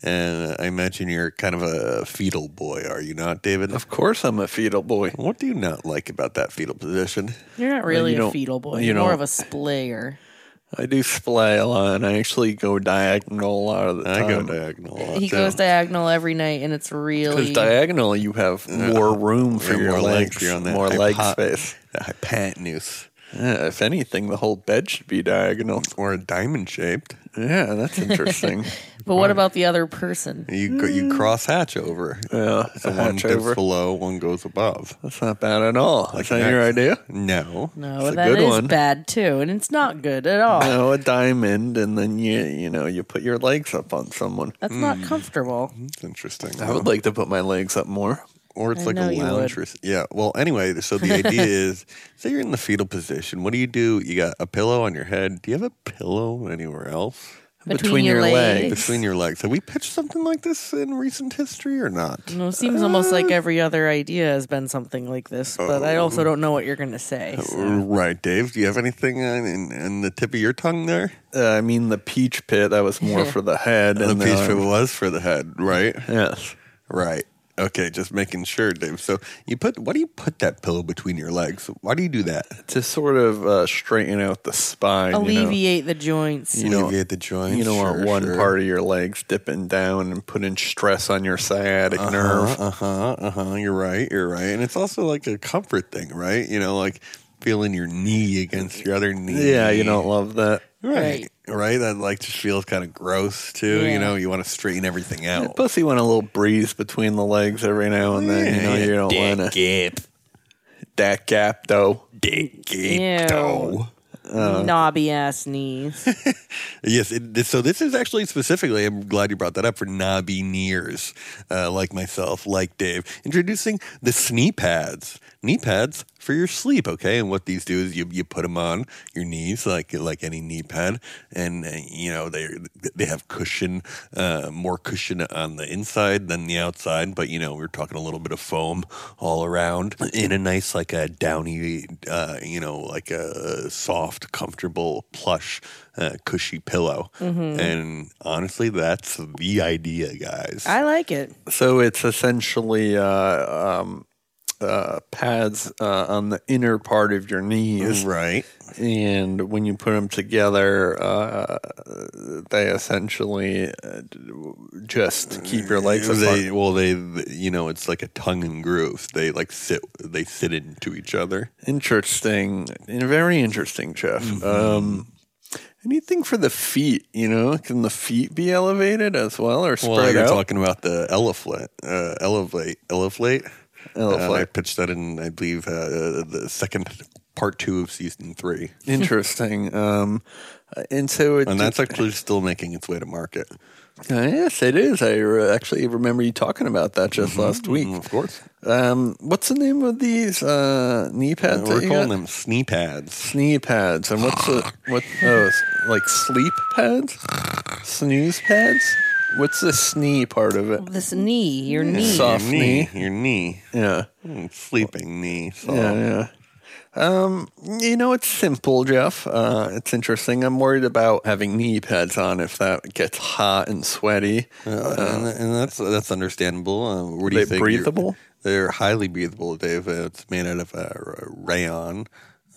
and I imagine you're kind of a fetal boy, are you not, David? Of course, I'm a fetal boy. What do you not like about that fetal position? You're not really you a fetal boy. you You're more of a splayer. I do splay a lot, and I actually go diagonal a lot of the time. I go diagonal. a lot, He too. goes diagonal every night, and it's really Because diagonal, you have uh, more room for your more legs, You're on that more leg hypo- space. that hypotenuse. Yeah, if anything, the whole bed should be diagonal. Or diamond shaped. Yeah, that's interesting. But what about the other person? You you cross hatch over. yeah, So a one hatch goes over. below, one goes above. That's not bad at all. Is that an your idea? No. No, It's a that good is one. bad too, and it's not good at all. No, a diamond, and then you you know you put your legs up on someone. That's Hmm. not comfortable. It's interesting. I would like to put my legs up more. Or it's I like a lounge. would. Or, yeah. Well, anyway, so the idea is say you're in the fetal position. What do you do? You got a pillow on your head. Do you have a pillow anywhere else? Between your legs. Between your legs. Have we pitched something like this in recent history or not? No, it seems almost like every other idea has been something like this, but I Oh. also don't know what you're going to say. so. Right, Dave. Do you have anything on, in, in the tip of your tongue there? Uh, I mean, the peach pit that was more for the head. The and piece uh, was for the head, right? Yes. Right. Okay, just making sure, Dave. So you put why do you put that pillow between your legs? Why do you do that? To sort of uh, straighten out the spine. you know. Alleviate the joints. You know- Alleviate the joints. You don't want Sure, one sure. part of your legs dipping down and putting stress on your sciatic nerve. Uh huh. Uh huh. You're right. You're right. And it's also like a comfort thing, right? You know, like feeling your knee against your other knee. Yeah, you don't love that. Right. Right. That like just feels kind of gross too. Yeah. You know, you want to straighten everything out. Plus, you want a little breeze between the legs every now and then. You know, you don't want to. gap. That gap, though. Dick gap. Ew. toe. Knobby ass knees. Yes, it, this- so this is actually specifically, I'm glad you brought that up for knobby kneers, uh, like myself, like Dave. Introducing the knee pads. Knee pads for your sleep, okay? And what these do is you, you put them on your knees like like any knee pad, and uh, you know they they have cushion, uh, more cushion on the inside than the outside. But you know we're talking a little bit of foam all around in a nice like a downy, uh, you know like a soft, comfortable, plush, uh, cushy pillow. And honestly, that's the idea, guys. I like it. So it's essentially uh, um, uh, pads uh, on the inner part of your knees. right. and when you put them together, uh, they essentially uh, just keep your legs apart. They, well, they, you know, it's like a tongue and groove. They like sit, they sit into each other. Interesting, very interesting, Jeff. Mm-hmm. Um, anything for the feet? You know, can the feet be elevated as well or spread Well, you're out? talking about the elevate, uh, elevate, elevate. Elevate. Uh, I pitched that in, I believe, uh, the second part two of season three, Interesting. Um, and so and that's actually still making its way to market. Uh, yes, it is. I re- actually remember you talking about that just last week. Mm, Of course, Um, what's the name of these uh, knee pads? that we're calling got? them snee pads. knee pads. And what's the what? Oh, like sleep pads, snooze pads. What's the snee part of it? This knee, your knee. Soft your knee. your knee, Yeah, Mm, sleeping knee. So. yeah, yeah. Um, you know, it's simple, Jeff. Uh, it's interesting. I'm worried about having knee pads on if that gets hot and sweaty. Uh, and, and that's that's understandable. Uh, what do you They think? You're- breathable? They're highly breathable, Dave. Uh, It's made out of uh, rayon,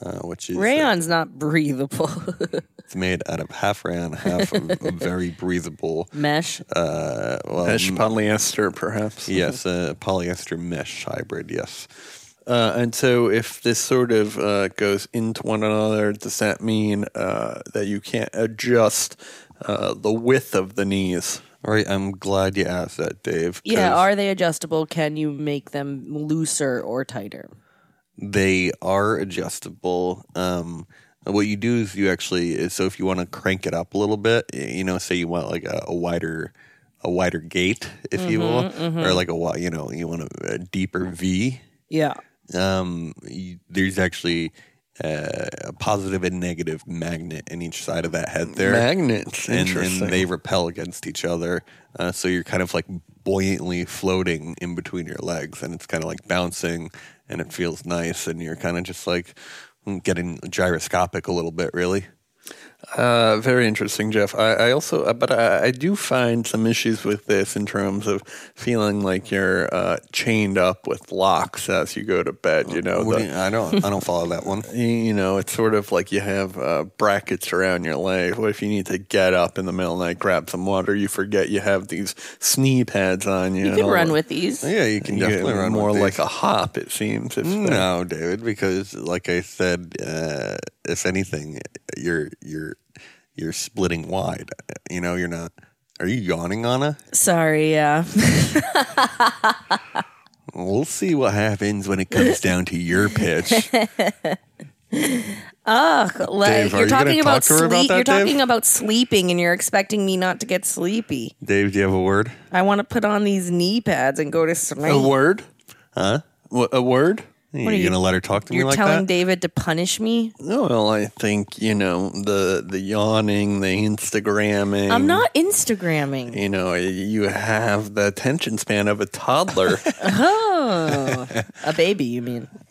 uh, which is Rayon's not breathable. it's made out of half rayon, half of a very breathable. Mesh. Uh, well, Mesh polyester, perhaps. yes, uh, polyester mesh hybrid. Yes. Uh, and so, if this sort of uh, goes into one another, does that mean uh, that you can't adjust uh, the width of the knees? All right. I'm glad you asked that, Dave. Yeah, are they adjustable? Can you make them looser or tighter? They are adjustable. Um, what you do is you actually so if you want to crank it up a little bit, you know, say you want like a, a wider a wider gate, if you will, or like a wi- you know you want a, a deeper V. Yeah. Um, you, there's actually uh, a positive and negative magnet in each side of that head there. Magnets. and, Interesting. and they repel against each other. Uh, so you're kind of like buoyantly floating in between your legs, and it's kind of like bouncing, and it feels nice, and you're kind of just like mm, getting gyroscopic a little bit, really. Uh, very interesting, Jeff. I, I also, uh, but I, I do find some issues with this in terms of feeling like you're uh, chained up with locks as you go to bed. You know, the- you- I don't. I don't follow that one. you you know, it's sort of like you have uh, brackets around your leg. What if you need to get up in the middle of the night, grab some water? You forget you have these knee pads on you. You can run with these. Yeah, you can You definitely run more with like a hop. It seems. If No, David, because like I said, uh, if anything, you're you're you're splitting wide. You know, you're not. Are you yawning, Anna? Sorry, yeah. We'll see what happens when it comes down to your pitch. Ugh, like, Dave, you're you talking talk about to her about sleep. that, you're Dave? talking about sleeping, and you're expecting me not to get sleepy. Dave, do you have a word? I want to put on these knee pads and go to sleep. a word, Huh? A word. Are are you you- gonna let her talk to me You're telling? David to punish me. No, well, I think you know the the yawning, the Instagramming. I'm not Instagramming. You know, you have the attention span of a toddler. Oh, a baby, you mean?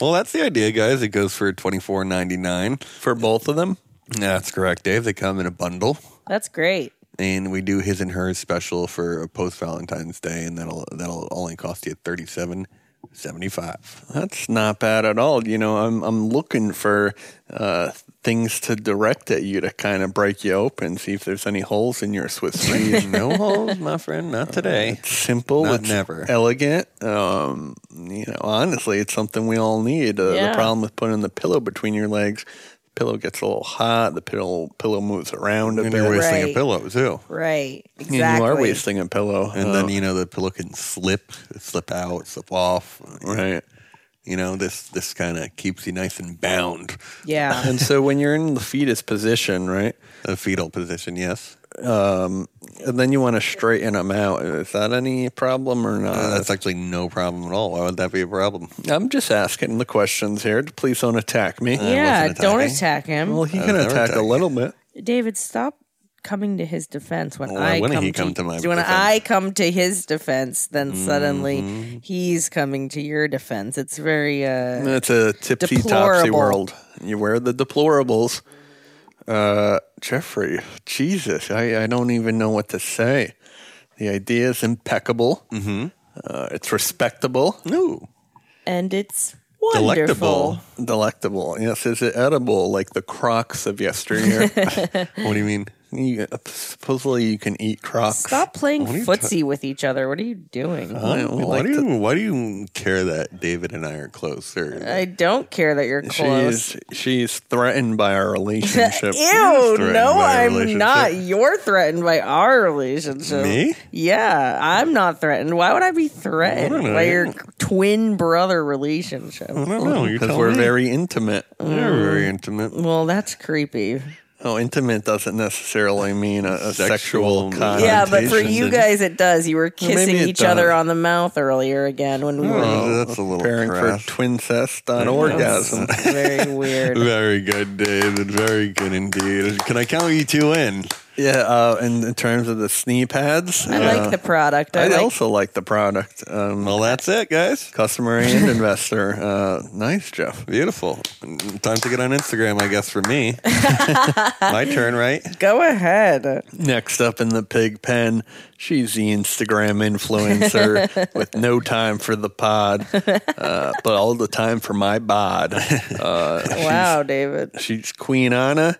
well, that's the idea, guys. It goes for twenty four ninety nine. for both of them. That's correct, Dave. They come in a bundle. That's great. And we do his and hers special for a post Valentine's Day, and that'll that'll only cost you thirty seven seventy five. That's not bad at all. You know, I'm I'm looking for uh, things to direct at you to kind of break you open, see if there's any holes in your Swiss cheese. no holes, my friend, not today. It's simple, Not it's never. elegant. Um, you know, honestly, it's something we all need. Uh, Yeah. The problem with putting the pillow between your legs, pillow gets a little hot. The pillow pillow moves around a And bit. you're wasting a pillow too. Right. And Exactly. you are wasting a pillow, And then you know the pillow can slip, slip out, slip off. right. You know this this kind of keeps you nice and bound. Yeah. And so when you're in the fetus position, right? A fetal position, yes. Um, and then you want to straighten them out. Is that any problem or not? Uh, that's actually no problem at all. Why would that be a problem? I'm just asking the questions here. Please don't attack me. yeah. Don't attack him. well, he I can was never attack a attacking. little bit. David, stop coming to his defense when Well, I when did come he to, come to my when defense? I come to his defense. Then Mm-hmm. suddenly he's coming to your defense. It's very uh, It's a tipsy topsy Deplorable. world. You wear the deplorables. Uh, Jeffrey, Jesus, I, I don't even know what to say. The idea is impeccable. Mm-hmm. Uh, it's respectable. No. and it's Delectable. Delectable. Yes, is it edible like the crocs of yesteryear? What do you mean? You, uh, supposedly you can eat crocs. Stop playing What are you footsie with each other. What are you doing? I- we why like do you why do you care that David and I are close? Or, I don't care that you're close. She's she's threatened by our relationship. Ew, threatened no, by our I'm relationship. not. You're threatened by our relationship. Me? Yeah, I'm not threatened. Why would I be threatened don't know. by your twin brother relationship? I don't know. You because tell we're me. very intimate. They're very intimate. Well, that's creepy. Oh, intimate doesn't necessarily mean a, a Sexual. sexual connotation. Yeah, but for you guys, it does. You were kissing it each other on the mouth earlier again when we oh, were. Oh, that's a little preparing crass. for twincest on orgasm. Very weird. Very good, David. Very good indeed. Can I count you two in? Yeah, uh, and in terms of the snee pads, I uh, like the product. I I like. also like the product. Um, Well, that's it, guys. customer and investor. Uh, nice, Jeff. Beautiful. Time to get on Instagram, I guess, for me. My turn, right? Go ahead. Next up in the pig pen, she's the Instagram influencer with no time for the pod, uh, but all the time for my bod. Uh, Wow, David. she's Queen Anna,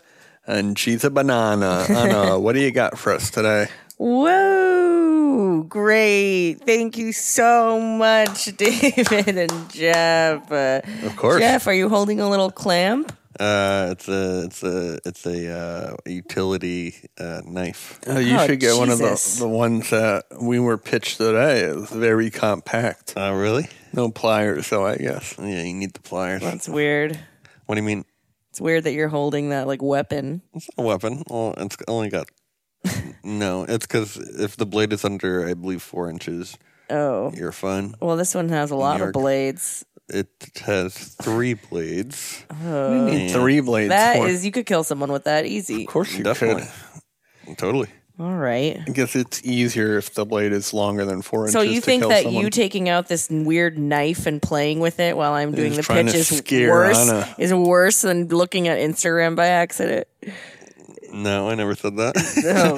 and she's a banana. Anna, what do you got for us today? Whoa, great. Thank you so much, David and Jeff. Uh, Of course. Jeff, are you holding a little clamp? Uh, it's a it's a it's a uh, utility uh, knife. Uh, you Oh, should get one of the, the ones that we were pitched today. It's very compact. Oh, really? No pliers, so I guess. Yeah, you need the pliers. That's weird. What do you mean? It's weird that you're holding that like weapon. It's not a weapon. Well, it's only got. no, it's because if the blade is under, I believe, four inches, Oh. you're fine. Well, this one has a lot York. of blades. It has three blades. We need three blades. That for- is, you could kill someone with that easy. Of course you Definitely. could. Totally. All right. I guess it's easier if the blade is longer than four inches. So you to think that someone. you taking out this weird knife and playing with it while I'm doing the pitch is worse Anna. is worse than looking at Instagram by accident? No, I never said that.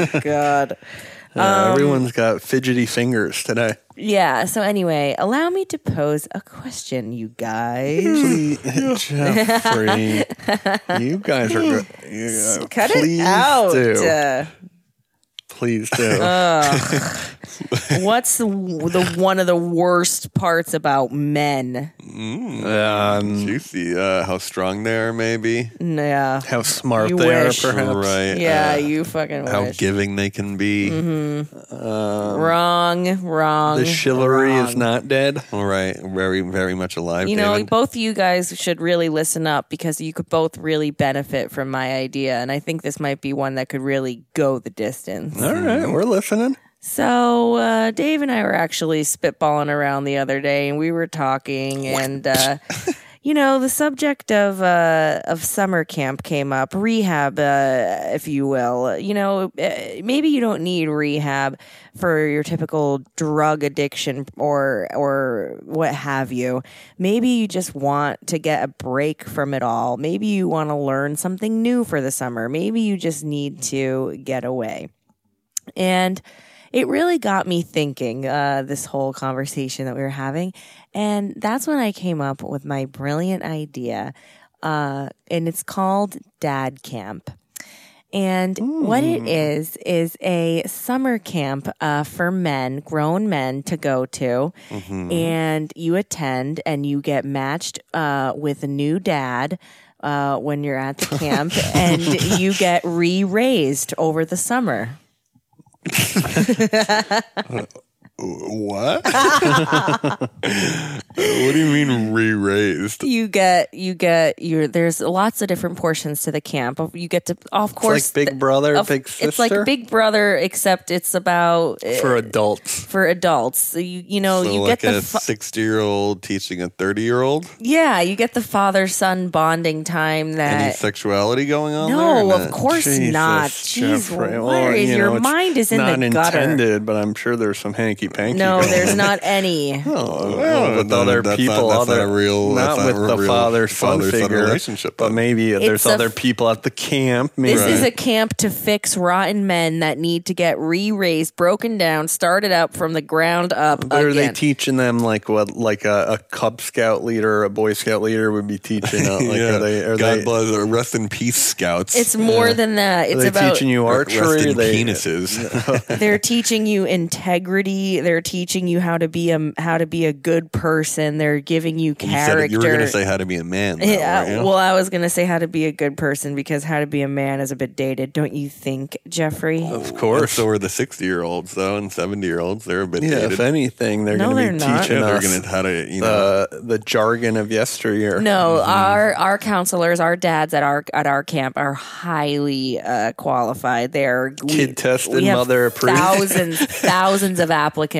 Oh God. Uh, um, everyone's got fidgety fingers today. Yeah. So anyway, allow me to pose a question, you guys. Jeffrey, you guys are good. Yeah, Cut it out. Do. Please do. what's the, the one of the worst parts about men? um, Juicy. Uh, how strong they are, maybe. Yeah. how smart You they wish. are, perhaps. Right. Yeah, uh, you fucking how wish. giving they can be. wrong, wrong. The chivalry is wrong. not dead. All right. Very, very much alive. You know, David. both of you guys should really listen up because you could both really benefit from my idea. And I think this might be one that could really go the distance. All right, we're listening. So, uh, Dave and I were actually spitballing around the other day and we were talking and, uh, you know, the subject of, uh, of summer camp came up, rehab, uh, if you will. You know, uh, maybe you don't need rehab for your typical drug addiction or, or what have you. Maybe you just want to get a break from it all. Maybe you want to learn something new for the summer. Maybe you just need to get away. And it really got me thinking, uh, this whole conversation that we were having. And that's when I came up with my brilliant idea. Uh, and it's called Dad Camp. And what it is, is a summer camp uh, for men, grown men to go to. And you attend and you get matched uh, with a new dad uh, when you're at the camp. and you get re raised over the summer uh, What? what do you mean re-raised? you get you get your there's lots of different portions to the camp you get to of course like Big Brother, of- Big it's like big brother except it's about uh, For adults. for adults so you you know So you like get the a fa- sixty-year-old teaching a thirty-year-old. yeah you get the father son bonding time that Any sexuality going on? no or of not? course Jesus, not jeez Jeffrey. where Well, you your know, mind is in not the gutter intended, but I'm sure there's some hanky panky. no going there's not any Oh, Well, with then other that's people, not- that's other not a real- not that's not with a the real father son father-son figure relationship, But then. maybe there's a other f- people at the camp. Maybe This is a camp to fix rotten men that need to get re-raised, broken down, started up from the ground up Or are they teaching them like what, like a, a Cub Scout leader, a Boy Scout leader would be teaching? Uh, like, yeah. are they? Are God they, bless. uh, Rest in peace, scouts. it's more than that. are It's they about teaching you Rest archery? in they, penises. they're teaching you integrity. They're teaching you how to be a how to be a good person. They're giving you you, said character. it, you were going to say how to be a man. though, yeah, weren't well, I was gonna say how to be a good person because how to be a man is a bit dated, don't you think, Jeffrey? of And course. so are the sixty-year-olds though, and seventy-year-olds. They're a bit yeah, dated. if anything, they're No, going to be not. teaching yeah, they're us going to how to you know. the the jargon of yesteryear. No, Mm-hmm. our our counselors, our dads at our at our camp are highly uh, qualified. They're Kid tested, mother approved. Thousands, thousands of applicants.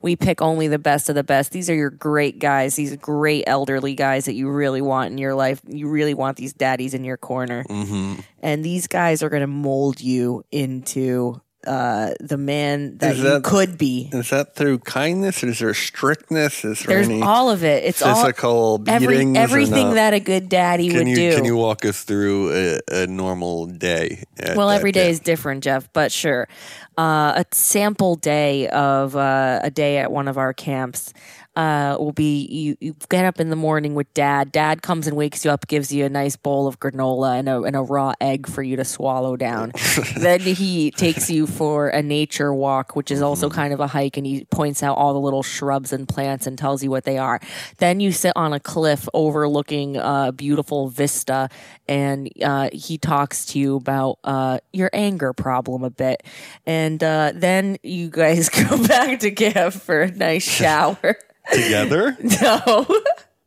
We pick only the best of the best. These are your great guys. These great elderly guys that you really want in your life. You really want these daddies in your corner, Mm-hmm. and these guys are going to mold you into uh, the man that, Is you that- could be. Is that through kindness? Or is there strictness? Is there There's any all of it. It's physical all beatings? every, everything that a good daddy can would you do. can you walk us through a, a normal day? Well, every day camp? is different, Jeff, but sure. Uh, a sample day of uh, a day at one of our camps uh, will be you, you get up in the morning with dad. Dad comes and wakes you up, gives you a nice bowl of granola and a, and a raw egg for you to swallow down. then he takes you for a nature walk, which is also kind of a hike, and he points out all the little shrubs and plants and tells you what they are. Then you sit on a cliff overlooking a beautiful vista, and uh, he talks to you about uh, your anger problem a bit. And uh, then you guys go back to camp for a nice shower. Together. no.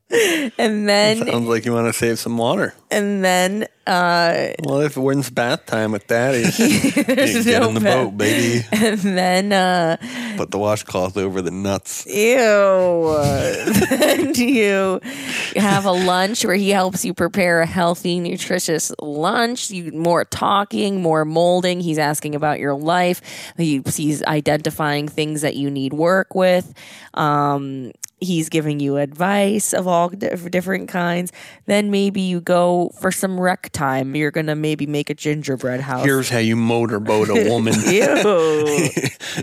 and then Sounds like you want to save some water. and then uh, Well, if when's bath time with daddy? Get no in the bed. boat, baby. and then uh, Put the washcloth over the nuts. Ew. then you have a lunch where he helps you prepare a healthy, nutritious lunch. You more talking, more molding. He's asking about your life. He, he's identifying things that you need work with. Um, he's giving you advice of all different kinds. Then maybe you go for some rec time. You're gonna maybe make a gingerbread house. Here's how you motorboat a woman.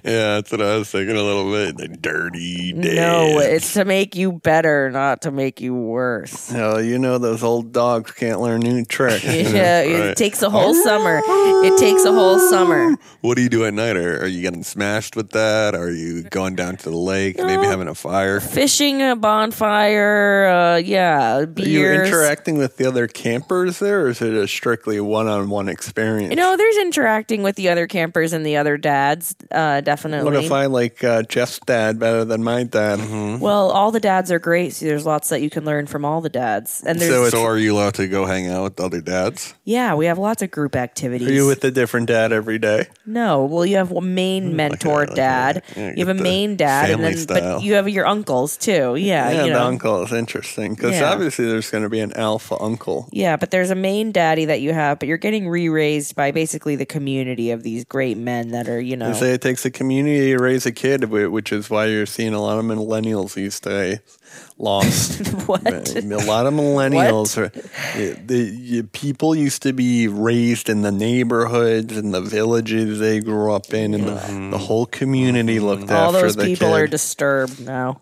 Yeah, that's what I was thinking a little bit. The dirty dance. no, it's to make you better, not to make you worse. Hell, you know those old dogs can't learn new tricks. Yeah, it takes a whole summer. It takes a whole summer. What do you do at night? Are, are you getting smashed with that? Are you going down to the lake, maybe having a fire? Fishing, a bonfire, uh, yeah, Are you beers. interacting with the other campers there, or is it a strictly one-on-one experience? You know, there's interacting with the other campers and the other dads, uh, definitely. what if I like uh, Jeff's dad better than my dad? Mm-hmm. well, all the dads are great, so there's lots that you can learn from all the dads. And So So are you allowed to go hang out with other dads? yeah, we have lots of group activities. Are you with a different dad every day? No, well, you have a main mentor like a- dad. yeah, you have a main dad, and then style. but you have your uncles too. Yeah, yeah, you the uncle is interesting because Yeah. obviously there's going to be an alpha uncle. Yeah, but there's a main daddy that you have, but you're getting re-raised by basically the community of these great men that are, you know. They say it takes a community to raise a kid, wh- which is why you're seeing a lot of millennials these days lost. what? a lot of millennials are the, the people used to be raised in the neighborhoods and the villages they grew up in, and the, mm-hmm. the whole community mm-hmm. looked after All after those the people kid. are disturbed now.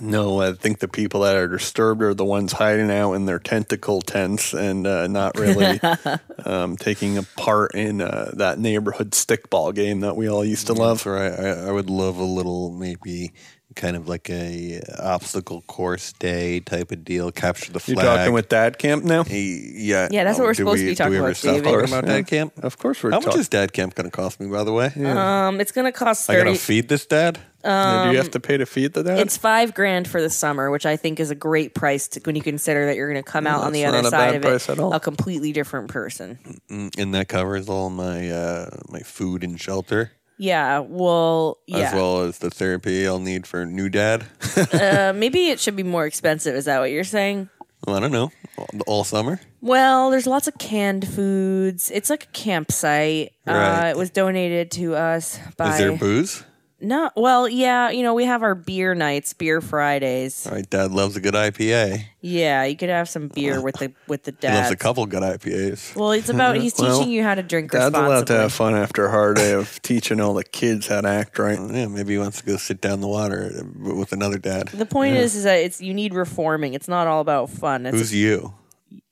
No, I think the people that are disturbed are the ones hiding out in their tentacle tents and uh, not really um, taking a part in uh, that neighborhood stickball game that we all used to love. That's right. I, I would love a little maybe kind of like a obstacle course day type of deal. Capture the flag. You're talking with dad camp now? Hey, yeah, Yeah, that's what we're do supposed to be talking do we ever about, stop talking Of course, about yeah. dad camp? Of course, we're How much is dad camp going to cost me? By the way, Um, it's gonna cost I got thirty. to feed this dad. do you have to pay to feed the dad? It's five grand for the summer, which I think is a great price to, when you consider that you're going to come out on the other side of it at a completely different person. And that covers all my uh, my food and shelter, Yeah, well, yeah. as well as the therapy I'll need for new dad. uh, maybe it should be more expensive. Is that what you're saying? well, I don't know, all, all summer. Well, there's lots of canned foods. It's like a campsite. Uh, Right. it was donated to us by Is there booze? No. Well, yeah, you know we have our beer nights, beer Fridays. All right, dad loves a good IPA. Yeah, you could have some beer with the with the dad. He loves a couple good IPAs. Well, it's about he's Well, teaching you how to drink Dad's allowed responsibly. to have fun after a hard day of teaching all the kids how to act right. Yeah, maybe he wants to go sit down in the water uh, with another dad. The point is, is that it's you need reforming. It's not all about fun. It's Who's you?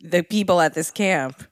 the people at this camp.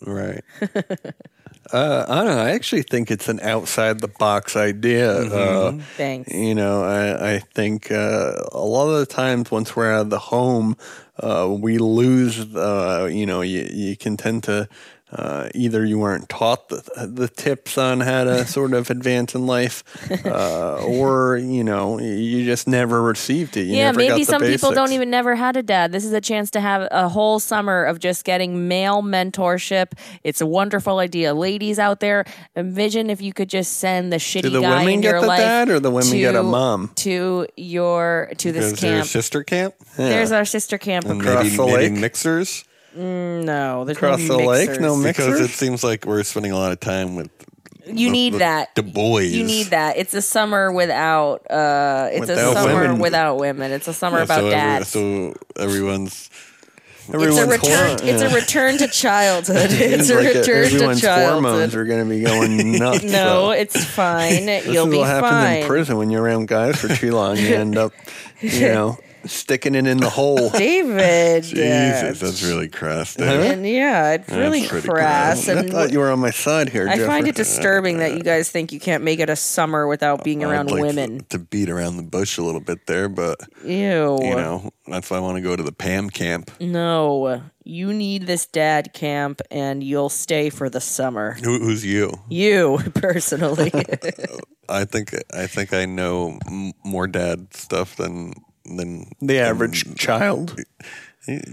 Right. Uh, I don't know. I actually think it's an outside the box idea. Uh, Thanks. you know, I, I think uh, a lot of the times once we're out of the home, uh, we lose. Uh, you know, you, you can tend to uh, either you weren't taught the, the tips on how to sort of advance in life, uh, or you know, you just never received it. You yeah, never got maybe the some people don't even never had a dad. This is a chance to have a whole summer of just getting male mentorship. It's a wonderful idea, ladies out there. Envision if you could just send the shitty Do the guy women in get your the life dad or the women get a to- mom? to your to this Is there a camp. sister camp? There's our sister camp. And Across maybe, the maybe lake? mixers? No, there's Across no the lake? mixers. No Because mixers? it seems like we're spending a lot of time with You need with that. the boys. You need that. It's a summer without. uh It's Without a summer women. without women. It's a summer Yeah, about so, every- dads. so everyone's Everyone's it's a return. horn- It's a return to childhood. It's a like return to everyone's hormones are going to be going nuts. No, though. it's fine. This You'll is be what happens fine. in prison when you're around guys for too long. You end up, you know, sticking it in the hole. David. Jesus, that's really crass. And yeah, it's really crass. I And thought you were on my side here, I find Jeffrey. it disturbing that you guys think you can't make it a summer without being I'd around like women. to, to beat around the bush a little bit there, but Ew. you know that's why I want to go to the Pam camp. No, you need this dad camp, and you'll stay for the summer. Who, who's you? You personally. I think I think I know m- more dad stuff than than The average child.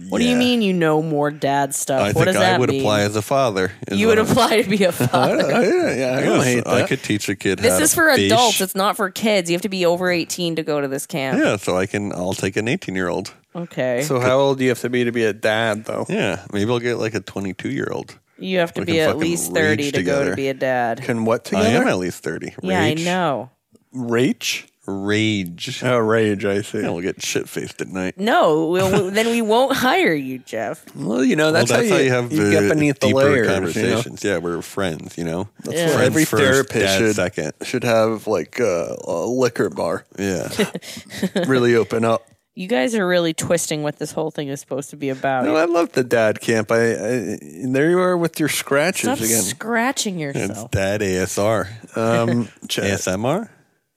What do you mean you know more dad stuff? I what think does I that would mean? apply as a father. is you what would I'm- apply to be a father. yeah, yeah, I don't Yes, hate I could teach a kid. This how is to for fish. adults. It's not for kids. You have to be over 18 to go to this camp. Yeah, so I can. I'll take an 18 year old. Okay. So how old do you have to be to be a dad, though? Yeah, maybe I'll get like a 22 year old. you have to we be can at fucking least 30 rage to go to be a dad. Can what together? I am at least 30. Yeah, I Rage. know. Rage? Rage. Oh, rage, I see. Yeah, we'll get shit faced at night. No, we'll, then we won't hire you, Jeff. Well, you know, that's, well, that's how, how you, you have you the get beneath the deeper layers. You know? conversations. Yeah, we're friends. You know, That's Yeah. why Friends every first, therapist dad should, second. should have like uh, a liquor bar. Yeah, really open up. You guys are really twisting what this whole thing is supposed to be about. No, I love the dad camp. I, I there you are with your scratches Stop again. scratching it's yourself. dad ASR, Um, ASMR.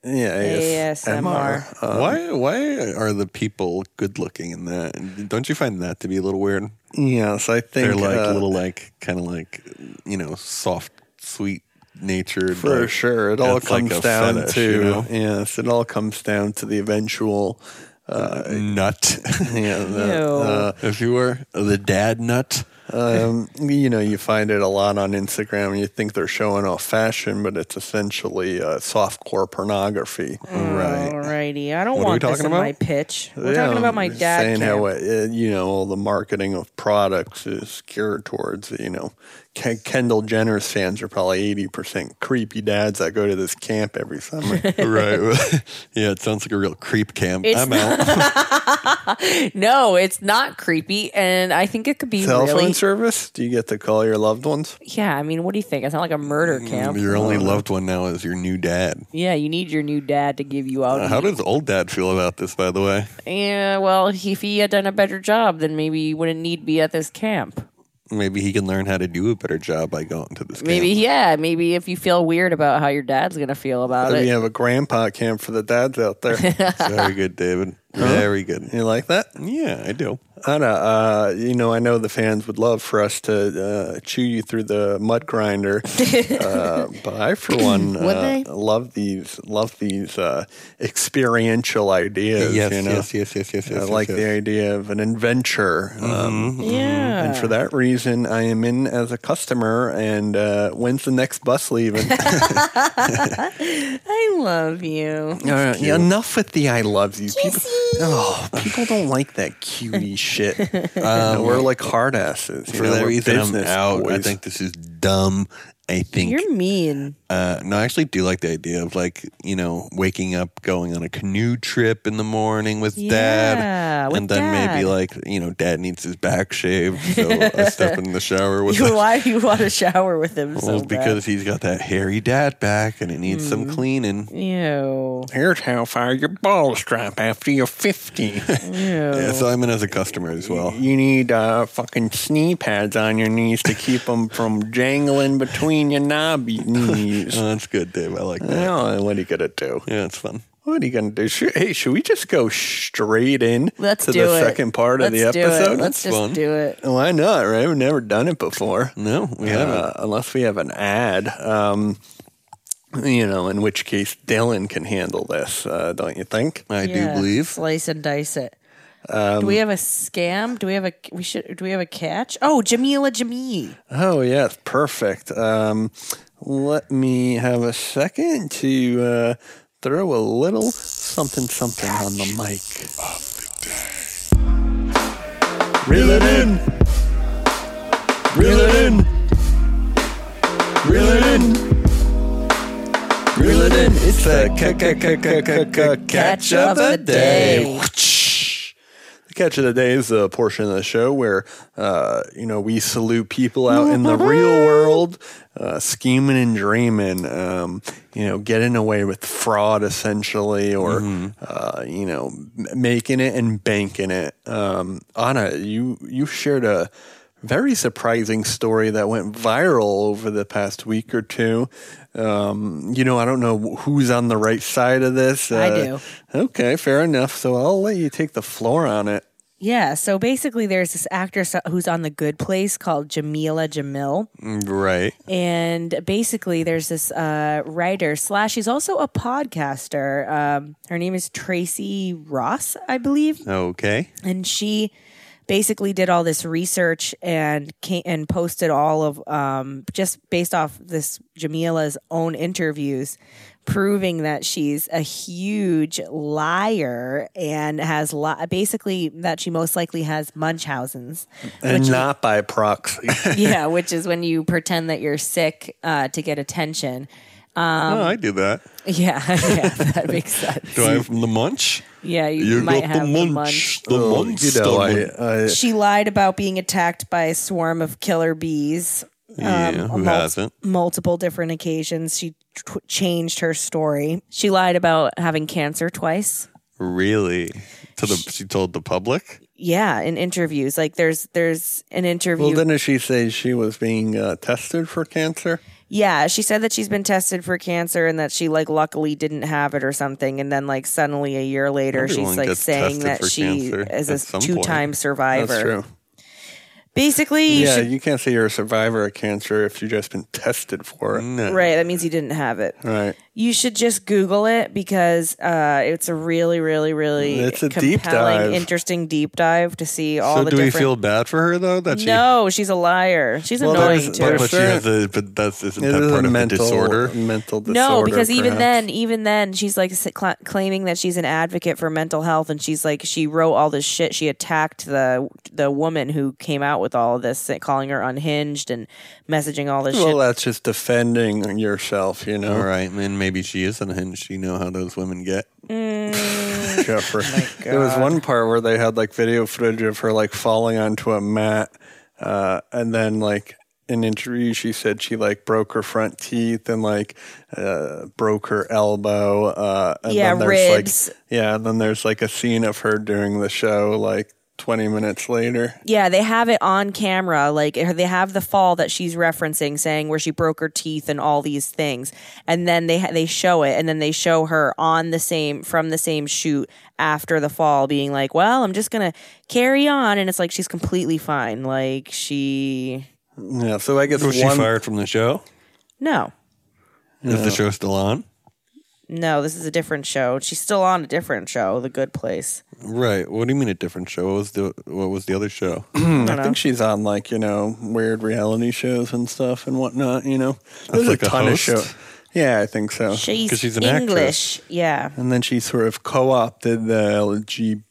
Yeah, ASMR. Uh, why? Why are the people good looking in that? Don't you find that to be a little weird? yes, I think They're like uh, little, like kind of like you know, soft, sweet natured. For like, sure, it all it's like comes down fetish, to you know? yes, it all comes down to the eventual. nut, Yeah, the, Ew. uh, if you were the dad nut. Um, you know, you find it a lot on Instagram. You think they're showing off fashion, but it's essentially uh, softcore pornography. Right. Alrighty, I don't What are we want this talking in about? my pitch. We're Yeah, talking about my I'm dad. Saying camp. how uh, you know all the marketing of products is geared towards you know Ke- Kendall Jenner's fans are probably eighty percent creepy dads that go to this camp every summer. right. yeah, it sounds like a real creep camp. It's I'm out. no, it's not creepy, and I think it could be Cell really. phone service? Do you get to call your loved ones? Yeah, I mean, what do you think? It's not like a murder camp. Your only loved one now is your new dad. Yeah, you need your new dad to give you out. Uh, how does old dad feel about this, by the way? yeah, well, if he had done a better job, then maybe he wouldn't need to be at this camp. Maybe he can learn how to do a better job by going to this Maybe, camp. yeah, maybe if you feel weird about how your dad's gonna feel about Maybe it. you have a grandpa camp for the dads out there. Very good, David. Very good. you like that? Yeah, I do. I know. Uh, you know, I know the fans would love for us to uh, chew you through the mud grinder, uh, but I, for one, Would uh, they? love these love these uh, experiential ideas. Yes, you know? yes, yes, yes, yes, yes. I like yes, the yes. idea of an adventure. Um, yeah, and for that reason, I am in as a customer. And uh, when's the next bus leaving? I love you. All right, enough with the I love you. People, oh, people don't like that cutie shit. Um, we're like hard asses. You For know, that we're reason, I'm business out. I boys. think this is dumb. I think You're mean. Uh, no, I actually do like the idea of like you know waking up, going on a canoe trip in the morning with Yeah, dad, with and then maybe like you know dad needs his back shaved, so I step in the shower with You, him. why you want to shower with him so Well, because he's got that hairy dad back and it needs Hmm. some cleaning. bad? Ew. Here's how far your balls drop after you're 50. Ew. Yeah, so I'm in as a customer as well. you need uh, fucking knee pads on your knees to keep them from jangling between your knobby knees. Oh, that's good, Dave. I like that. Well, what are you going to do? Yeah, it's fun. What are you going to do? Should, hey, should we just go straight in Let's to do the it. second part of Let's the do it. episode? Let's just fun. do it. Why not, right? We've never done it before. No, we haven't. Uh, unless we have an ad. Um, you know, in which case Dylan can handle this, uh, don't you think? I Yeah, do believe. Slice and dice it. do Um, we have a scam? Do we have a we should do we have a catch? Oh, Jameela Jamil. Oh, yes, perfect. Um, let me have a second to uh, throw a little something something on the mic. Reel it in. Reel it in. Reel it in. Reel it in. It's the ca- ca- ca- ca- ca- catch of the day. The catch of the day is a portion of the show where, uh, you know, we salute people out in the real world, uh, scheming and dreaming, um, you know, getting away with fraud essentially, or, uh, you know, making it and banking it. Um, Anna, you, you shared a very surprising story that went viral over the past week or two. Um, you know, I don't know who's on the right side of this. I Uh, do. Okay, fair enough. So I'll let you take the floor on it. Yeah, so basically, there's this actress who's on The Good Place called Jameela Jamil, Right. and basically, there's this uh, writer slash she's also a podcaster. Um, her name is Tracy Ross, I believe, Okay. and she basically did all this research and came, and posted all of um, just based off this Jamila's own interviews proving that she's a huge liar and has li- basically that she most likely has Munchausen's. and not by proxy. yeah, which is when you pretend that you're sick uh, to get attention. oh, I do that. Yeah, yeah, that makes sense. Do I have the munch? Yeah, you, You might have the the munch. munch. The Oh, munch. you know, I. I, She lied about being attacked by a swarm of killer bees. Yeah, um, who mul- hasn't? Multiple different occasions. She t- changed her story. She lied about having cancer twice. Really? To the she told the public? Yeah, in interviews. Like there's there's an interview. well, didn't she say she was being uh, tested for cancer? yeah, she said that she's been tested for cancer and that she like luckily didn't have it or something. And then like suddenly a year later, Everyone she's like saying that she cancer is a two time survivor. That's true. Basically, you Yeah, should- you can't say you're a survivor of cancer if you've just been tested for it. No. right. That means you didn't have it. Right. You should just Google it because uh, it's a really, really, really It's a deep compelling, dive. interesting deep dive to see all So the do we feel bad for her though? That she no, she's a liar. She's Well, annoying too. but, there's but she has a but that's isn't It that is part a of mental the disorder? Mental disorder. no, because even then, even then, she's like s- cla claiming that she's an advocate for mental health, and she's like she wrote all this shit. She attacked the the woman who came out with all of this, calling her unhinged and messaging all this Well, shit. that's just defending yourself, you know, All right, man. Maybe she isn't, unhinged. You know how those women get. Jeffrey. There was one part where they had like video footage of her like falling onto a mat, uh, and then like in an interview she said she like broke her front teeth and like uh, broke her elbow. Uh, and Yeah, then there's, ribs. Like, yeah, and then there's like a scene of her during the show like 20 minutes later. Yeah, they have it on camera. Like they have the fall that she's referencing, saying where she broke her teeth and all these things, and then they they show it, and then they show her on the same from the same shoot after the fall, being like, "Well, I'm just gonna carry on," and it's like she's completely fine. Like she, Yeah, so I guess Was she fired from the show? no, Is the show still on? No, this is a different show. She's still on a different show, The Good Place. Right. What do you mean a different show? What was the what was the other show? I think she's on like you know weird reality shows and stuff and whatnot. You know, there's like a a ton host? of shows. Yeah, I think so. She's, she's an English, yeah. And then she sort of co-opted the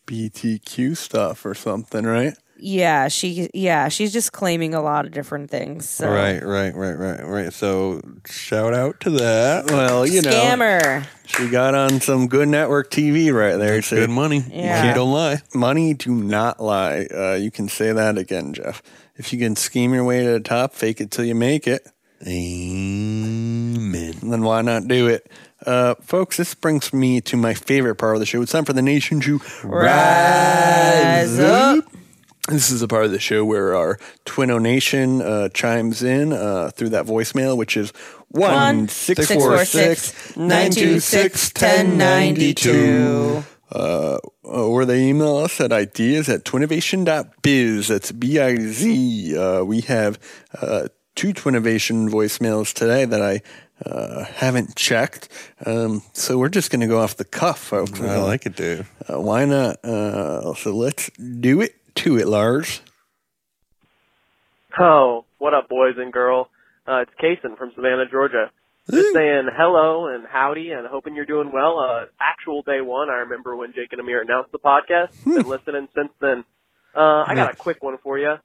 LGBTQ stuff or something, right? Yeah, she yeah, she's just claiming a lot of different things. So. Right, right, right, right, right. So shout out to that. Well, you know, Scammer. she got on some good network TV right there. So Good money. Yeah. Money don't lie. money do not lie. Uh, you can say that again, Jeff. If you can scheme your way to the top, fake it till you make it. Amen. then why not do it? Uh, folks, this brings me to my favorite part of the show. It's time for the nation to Rise up. This is a part of the show where our Twino Nation uh, chimes in uh, through that voicemail, which is one six four six nine two six ten ninety two. Uh, or they email us at ideas at twinnovation.biz. That's B I Z. Uh, we have uh, two Twinnovation voicemails today that I uh, haven't checked. Um, so we're just going to go off the cuff, folks. I like it, dude. Uh, why not? Uh, so let's do it to it, Lars. Oh, what up, boys and girl? Uh, it's Kason from Savannah, Georgia. Just saying hello and howdy and hoping you're doing well. Uh, actual day one, I remember when Jake and Amir announced the podcast. Been listening since then. Uh, I got a quick one for you.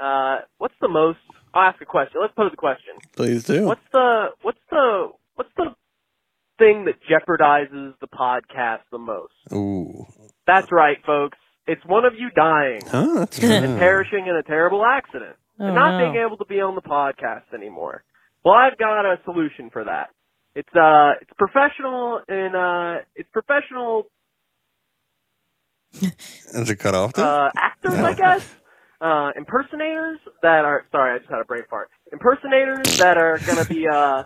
Uh, what's the most, I'll ask a question. Let's pose a question. Please do. What's the, what's the, what's the thing that jeopardizes the podcast the most? Ooh. That's right, folks. It's one of you dying Huh? That's and perishing in a terrible accident Oh, and not no. being able to be on the podcast anymore. Well, I've got a solution for that. It's uh, it's professional and uh, it's professional Is it cut off? Then? uh, actors, I guess. Uh, impersonators that are sorry, I just had a brain fart. Impersonators that are going to be uh,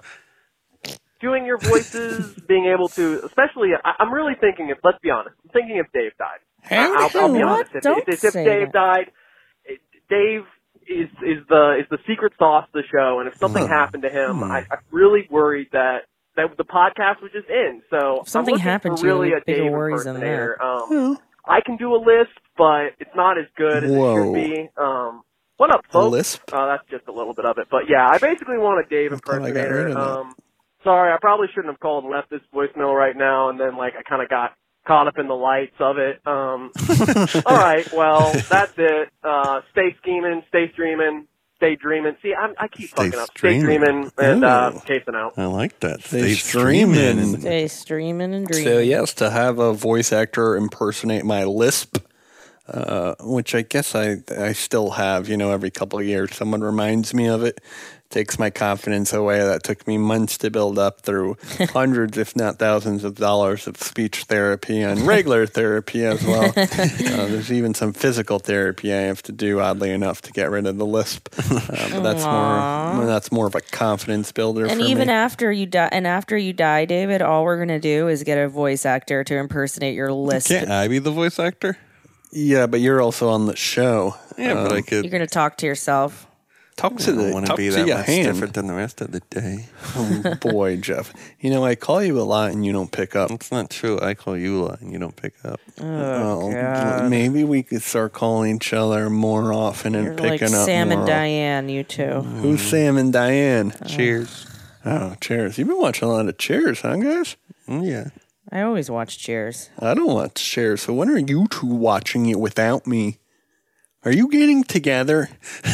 doing your voices, being able to, especially. I, I'm really thinking if let's be honest, I'm thinking if Dave died. I'll, I'll be What? honest. If, Don't if, if say Dave that. died, Dave is is the is the secret sauce of the show, and if something happened to him, I, I'm really worried that that the podcast would just end. So If something happened to really a bigger Dave worries than. Um, I can do a list, but it's not as good as Whoa. it should be. Um, what up, A folks? lisp? Uh, that's just a little bit of it, but yeah, I basically want a Dave impersonator. rid of that. Um, sorry, I probably shouldn't have called and left this voicemail right now, and then like I kind of got caught up in the lights of it. Um, all right, well that's it. Uh, stay scheming, stay streaming, stay dreaming. See, I'm, I keep Stay fucking up. Stay dreaming and uh, casing out. I like that. Stay Stay streaming. streaming. Stay streaming and dreaming. So yes, to have a voice actor impersonate my lisp, uh, which I guess I I still have. You know, every couple of years, someone reminds me of it. Takes my confidence away. That took me months to build up through hundreds, if not thousands, of dollars of speech therapy and regular therapy as well. uh, there's even some physical therapy I have to do, oddly enough, to get rid of the lisp. Uh, but that's more that's more of a confidence builder. And for even me. after you die, and after you die, David, all we're gonna do is get a voice actor to impersonate your lisp. Can't I be the voice actor? yeah, but you're also on the show. Yeah, but I could. You're gonna talk to yourself. Talk to the don't want to talk be to that your much hand. different than the rest of the day. Oh, boy, Jeff. You know I call you a lot and you don't pick up. It's not true. I call you a lot and you don't pick up. Oh, God. maybe we could start calling each other more often and You're like picking up Sam more. and Diane, you two. Who's Sam and Diane? Cheers. Oh, Cheers. You've been watching a lot of Cheers, huh, guys? Mm, yeah. I always watch Cheers. I don't watch Cheers, so when are you two watching it without me? Are you getting together?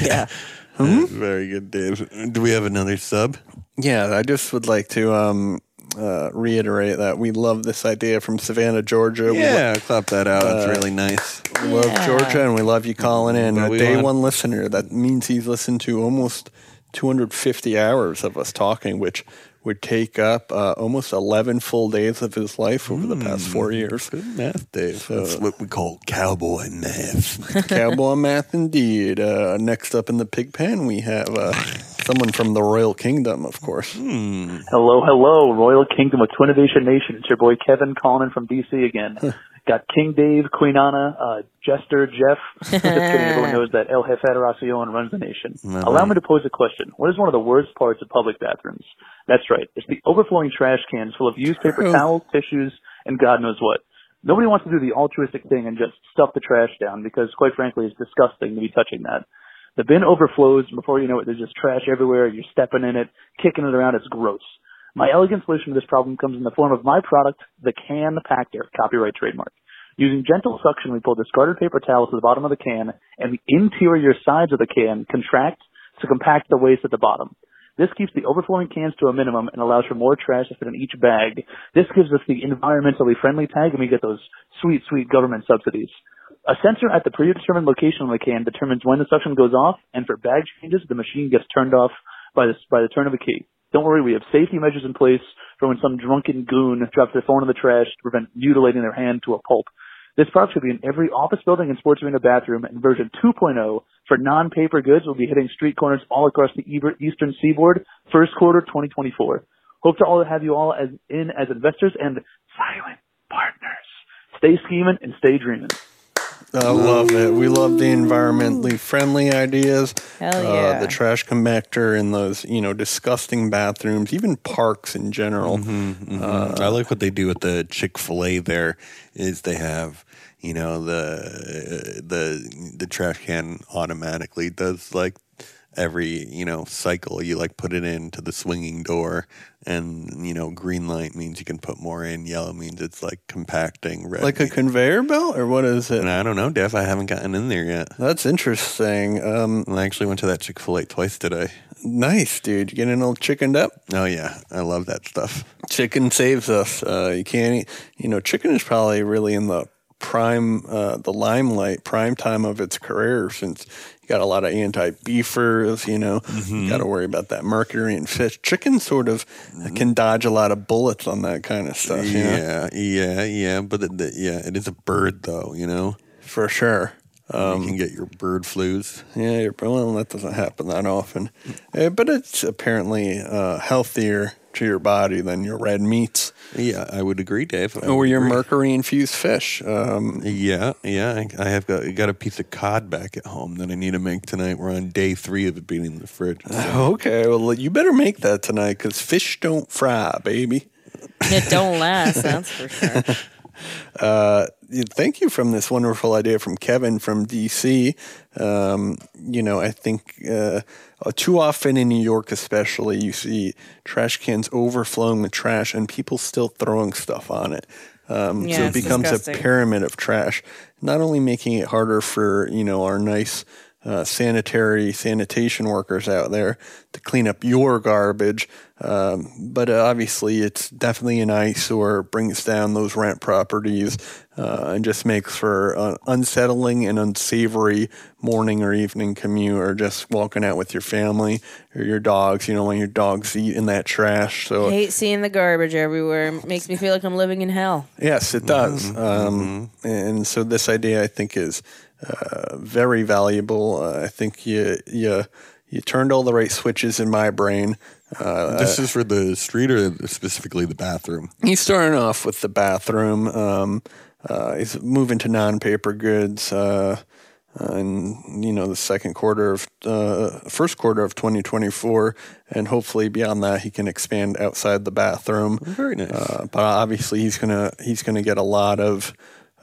Yeah. Uh, Very good, Dave. Do we have another sub? Yeah, I just would like to um, uh, reiterate that we love this idea from Savannah, Georgia. We lo- Yeah, clap that out. That's really nice. We love Yeah. Georgia and we love you calling in. But A day want- one listener. That means he's listened to almost 250 hours of us talking, which would take up uh, almost 11 full days of his life over the past four years. Good math, Dave. That's what we call cowboy math. Cowboy math indeed. Uh, next up in the pig pen, we have uh, someone from the Royal Kingdom, of course. Hello, hello, Royal Kingdom of Twinnovation Nation. It's your boy Kevin calling in from DC again. Got King Dave, Queen Ana, uh, Jester, Jeff. Just kidding, everyone knows that El Jefe de runs the nation. Allow me to pose a question. What is one of the worst parts of public bathrooms? That's right. It's the overflowing trash cans full of used paper towels, tissues, and God knows what. Nobody wants to do the altruistic thing and just stuff the trash down because, quite frankly, it's disgusting to be touching that. The bin overflows, and before you know it, there's just trash everywhere. You're stepping in it, kicking it around. It's gross. My elegant solution to this problem comes in the form of my product, the Can Pactor, copyright trademark. Using gentle suction, we pull discarded paper towels to the bottom of the can, and the interior sides of the can contract to compact the waste at the bottom. This keeps the overflowing cans to a minimum and allows for more trash to fit in each bag. This gives us the environmentally friendly tag, and we get those sweet, sweet government subsidies. A sensor at the predetermined location on the can determines when the suction goes off, and for bag changes, the machine gets turned off by the, by the turn of a key. Don't worry, we have safety measures in place for when some drunken goon drops their phone in the trash to prevent mutilating their hand to a pulp. This product should be in every office building and sports arena bathroom, and version 2.0 for non-paper goods will be hitting street corners all across the eastern seaboard first quarter 2024. Hope to all have you all as in as investors and silent partners. Stay scheming and stay dreaming. I love it. We love the environmentally friendly ideas. Hell Uh, yeah. the trash compactor in those, you know, disgusting bathrooms, even parks in general. Uh, I like what they do with the Chick-fil-A. There is they have you know the the the trash can automatically does like every you know cycle you like put it into the swinging door and you know green light means you can put more in yellow means it's like compacting red Like a conveyor belt, or what is it? and I don't know Def I haven't gotten in there yet That's interesting. Um, I actually went to that Chick-fil-A twice today nice, dude. You getting all chickened up? oh yeah I love that stuff Chicken saves us. Uh, you can't eat. You know, chicken is probably really in the prime, uh, the limelight, prime time of its career since you got a lot of anti-beefers. You know, you got to worry about that mercury in fish. Chicken sort of can dodge a lot of bullets on that kind of stuff. You know? yeah yeah yeah but yeah it is a bird though you know for sure. you can get your bird flus Yeah, well, that doesn't happen that often, Uh, but it's apparently uh, healthier to your body than your red meats Yeah, I would agree, Dave. I or your mercury infused fish. Um, Yeah, yeah. I, I have got, got a piece of cod back at home that I need to make tonight. We're on day three of it being in the fridge. okay, well, you better make that tonight because fish don't fry, baby. It don't last, that's for sure. Uh, thank you from this wonderful idea from Kevin from DC. Um, you know, I think uh, too often in New York, especially, you see trash cans overflowing with trash and people still throwing stuff on it. Um, Yeah, so it becomes disgusting. a pyramid of trash, not only making it harder for you know our nice uh, sanitary sanitation workers out there to clean up your garbage, um, but uh, obviously it's definitely an eyesore, brings down those rent properties, uh, and just makes for an unsettling and unsavory morning or evening commute, or just walking out with your family or your dogs. You know, when your dogs eat in that trash. So I hate seeing the garbage everywhere. Makes me feel like I'm living in hell. Yes, it does. Um, and so this idea, I think, is uh, very valuable. Uh, I think you you you turned all the right switches in my brain. Uh, this is for the street or specifically the bathroom? he's starting off with the bathroom. Um, uh, he's moving to non-paper goods. Uh, in you know the second quarter of uh, first quarter of 2024, and hopefully beyond that he can expand outside the bathroom. Very nice. Uh, but obviously he's gonna he's gonna get a lot of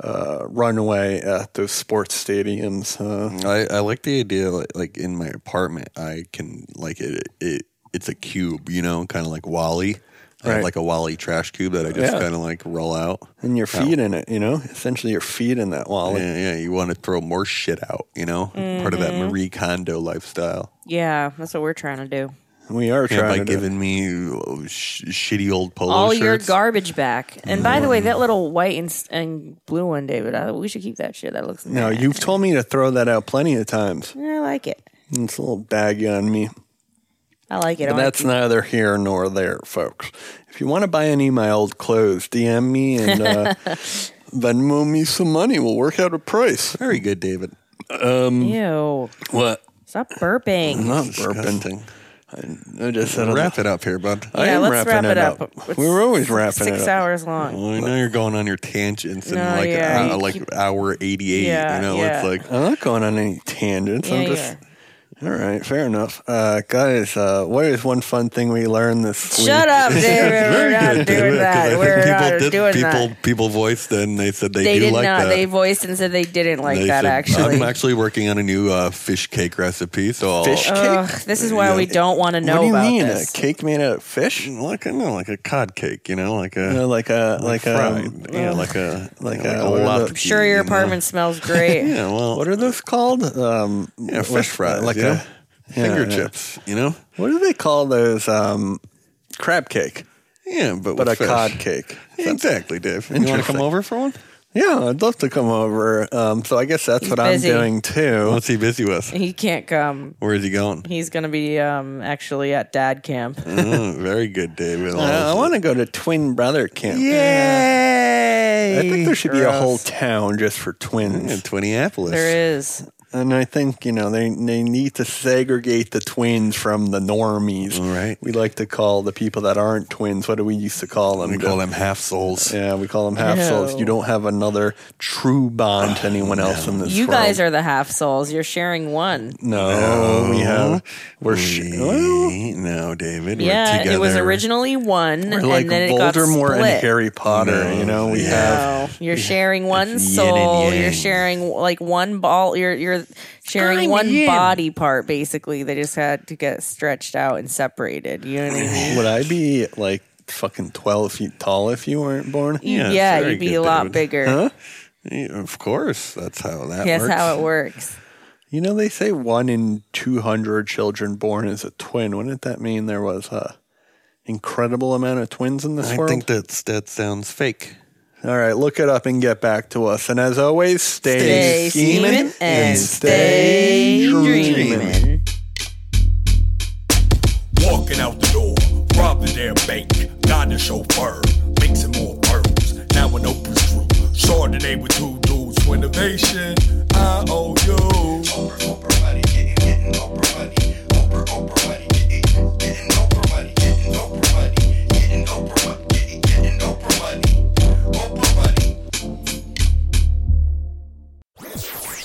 uh, runway at those sports stadiums. Uh, I, I like the idea, like, like in my apartment, I can like it. It it's a cube, you know, kind of like WALL-E. I have like a WALL-E trash cube that I just Yeah. kind of like roll out. and your feet in it, you know, essentially your feet in that WALL-E. Yeah, yeah. You want to throw more shit out, you know, part of that Marie Kondo lifestyle. Yeah, that's what we're trying to do. We are Yeah, trying by to giving me uh, sh- shitty old polo All your shirts. garbage back. And by the way, that little white and, s- and blue one, David, I, we should keep that shit. That looks No, nice. you've told me to throw that out plenty of times. I like it. It's a little baggy on me. I like it. I But wanna that's keep- neither here nor there, folks. If you want to buy any of my old clothes, DM me and uh, Venmo me some money. We'll work out a price. Very good, David. Ew. What? Stop burping. I'm not burping. Disgusting. I just said Wrap it up here, bud. I yeah, am let's wrapping wrap it it up. up. It's We were always six- wrapping six it up. hours long. Well, I know you're going on your tangents and No, like yeah, uh, you like keep- hour 88. Yeah, you know, yeah. it's like I'm not going on any tangents. Yeah, I'm just. are. All right, fair enough. Uh, guys, uh, what is one fun thing we learned this week? Shut up, David. We're not doing that. We're people not did, doing people, that. People voiced and they said they, They do did like not. that. They voiced and said they didn't like They that. said, Actually, I'm actually working on a new uh, fish cake recipe. So I'll, Fish cake? Ugh, this is why we don't want to know what do you mean? this. A cake made out of fish? like a no, like a cod cake, you know, like a You know, like a like, a fried, yeah, like a like like a- a, what are the- latke, I'm sure your you know? apartment smells great. Yeah, well, what are those called? Um, yeah, fish fries, like you know? finger yeah. chips, you know. what do they call those? Um, crab cake, Yeah, but but a fish. cod cake. Exactly, Dave. You want to come over for one? Yeah, I'd love to come over. Um, so I guess that's He's what busy. I'm doing too. What's he busy with? he can't come. Where is he going? He's going to be um, actually at dad camp. oh, very good, David. I, I want to go to twin brother camp. Yay! I think there should be a whole town just for twins. in Twinniapolis. There is. And I think, you know, they, they need to segregate the twins from the normies. All right. We like to call the people that aren't twins, what do we used to call them? We call them half souls. Yeah, we call them half souls. You don't have another true bond to anyone oh, else in this You world. guys are the half souls. You're sharing one. No, we have. We're. Sh- well, no, David. we're Yeah, it was originally one, we're and like then it got Voldemort split. and Harry Potter. No. You know, we Yeah. have. No, you're sharing one it's yin and soul. You're sharing like one ball. You're you're sharing I'm one yin. body part. Basically, they just had to get stretched out and separated. You know what I mean? Would I be like fucking twelve feet tall if you weren't born? You- Yeah, yeah, you'd be good, a lot David. bigger. Huh? Yeah, of course, that's how that That's works. how it works. You know, they say one in 200 children born is a twin. Wouldn't that mean there was a incredible amount of twins in this I world? I think that's that sounds fake. All right, look it up and get back to us. And as always, stay, Stay scheming scheming and stay dreaming. Walking out the door, rob the damn bank, got the chauffeur, mixing more pearls. Now an open screw, Chardonnay with two dudes for innovation. I owe you.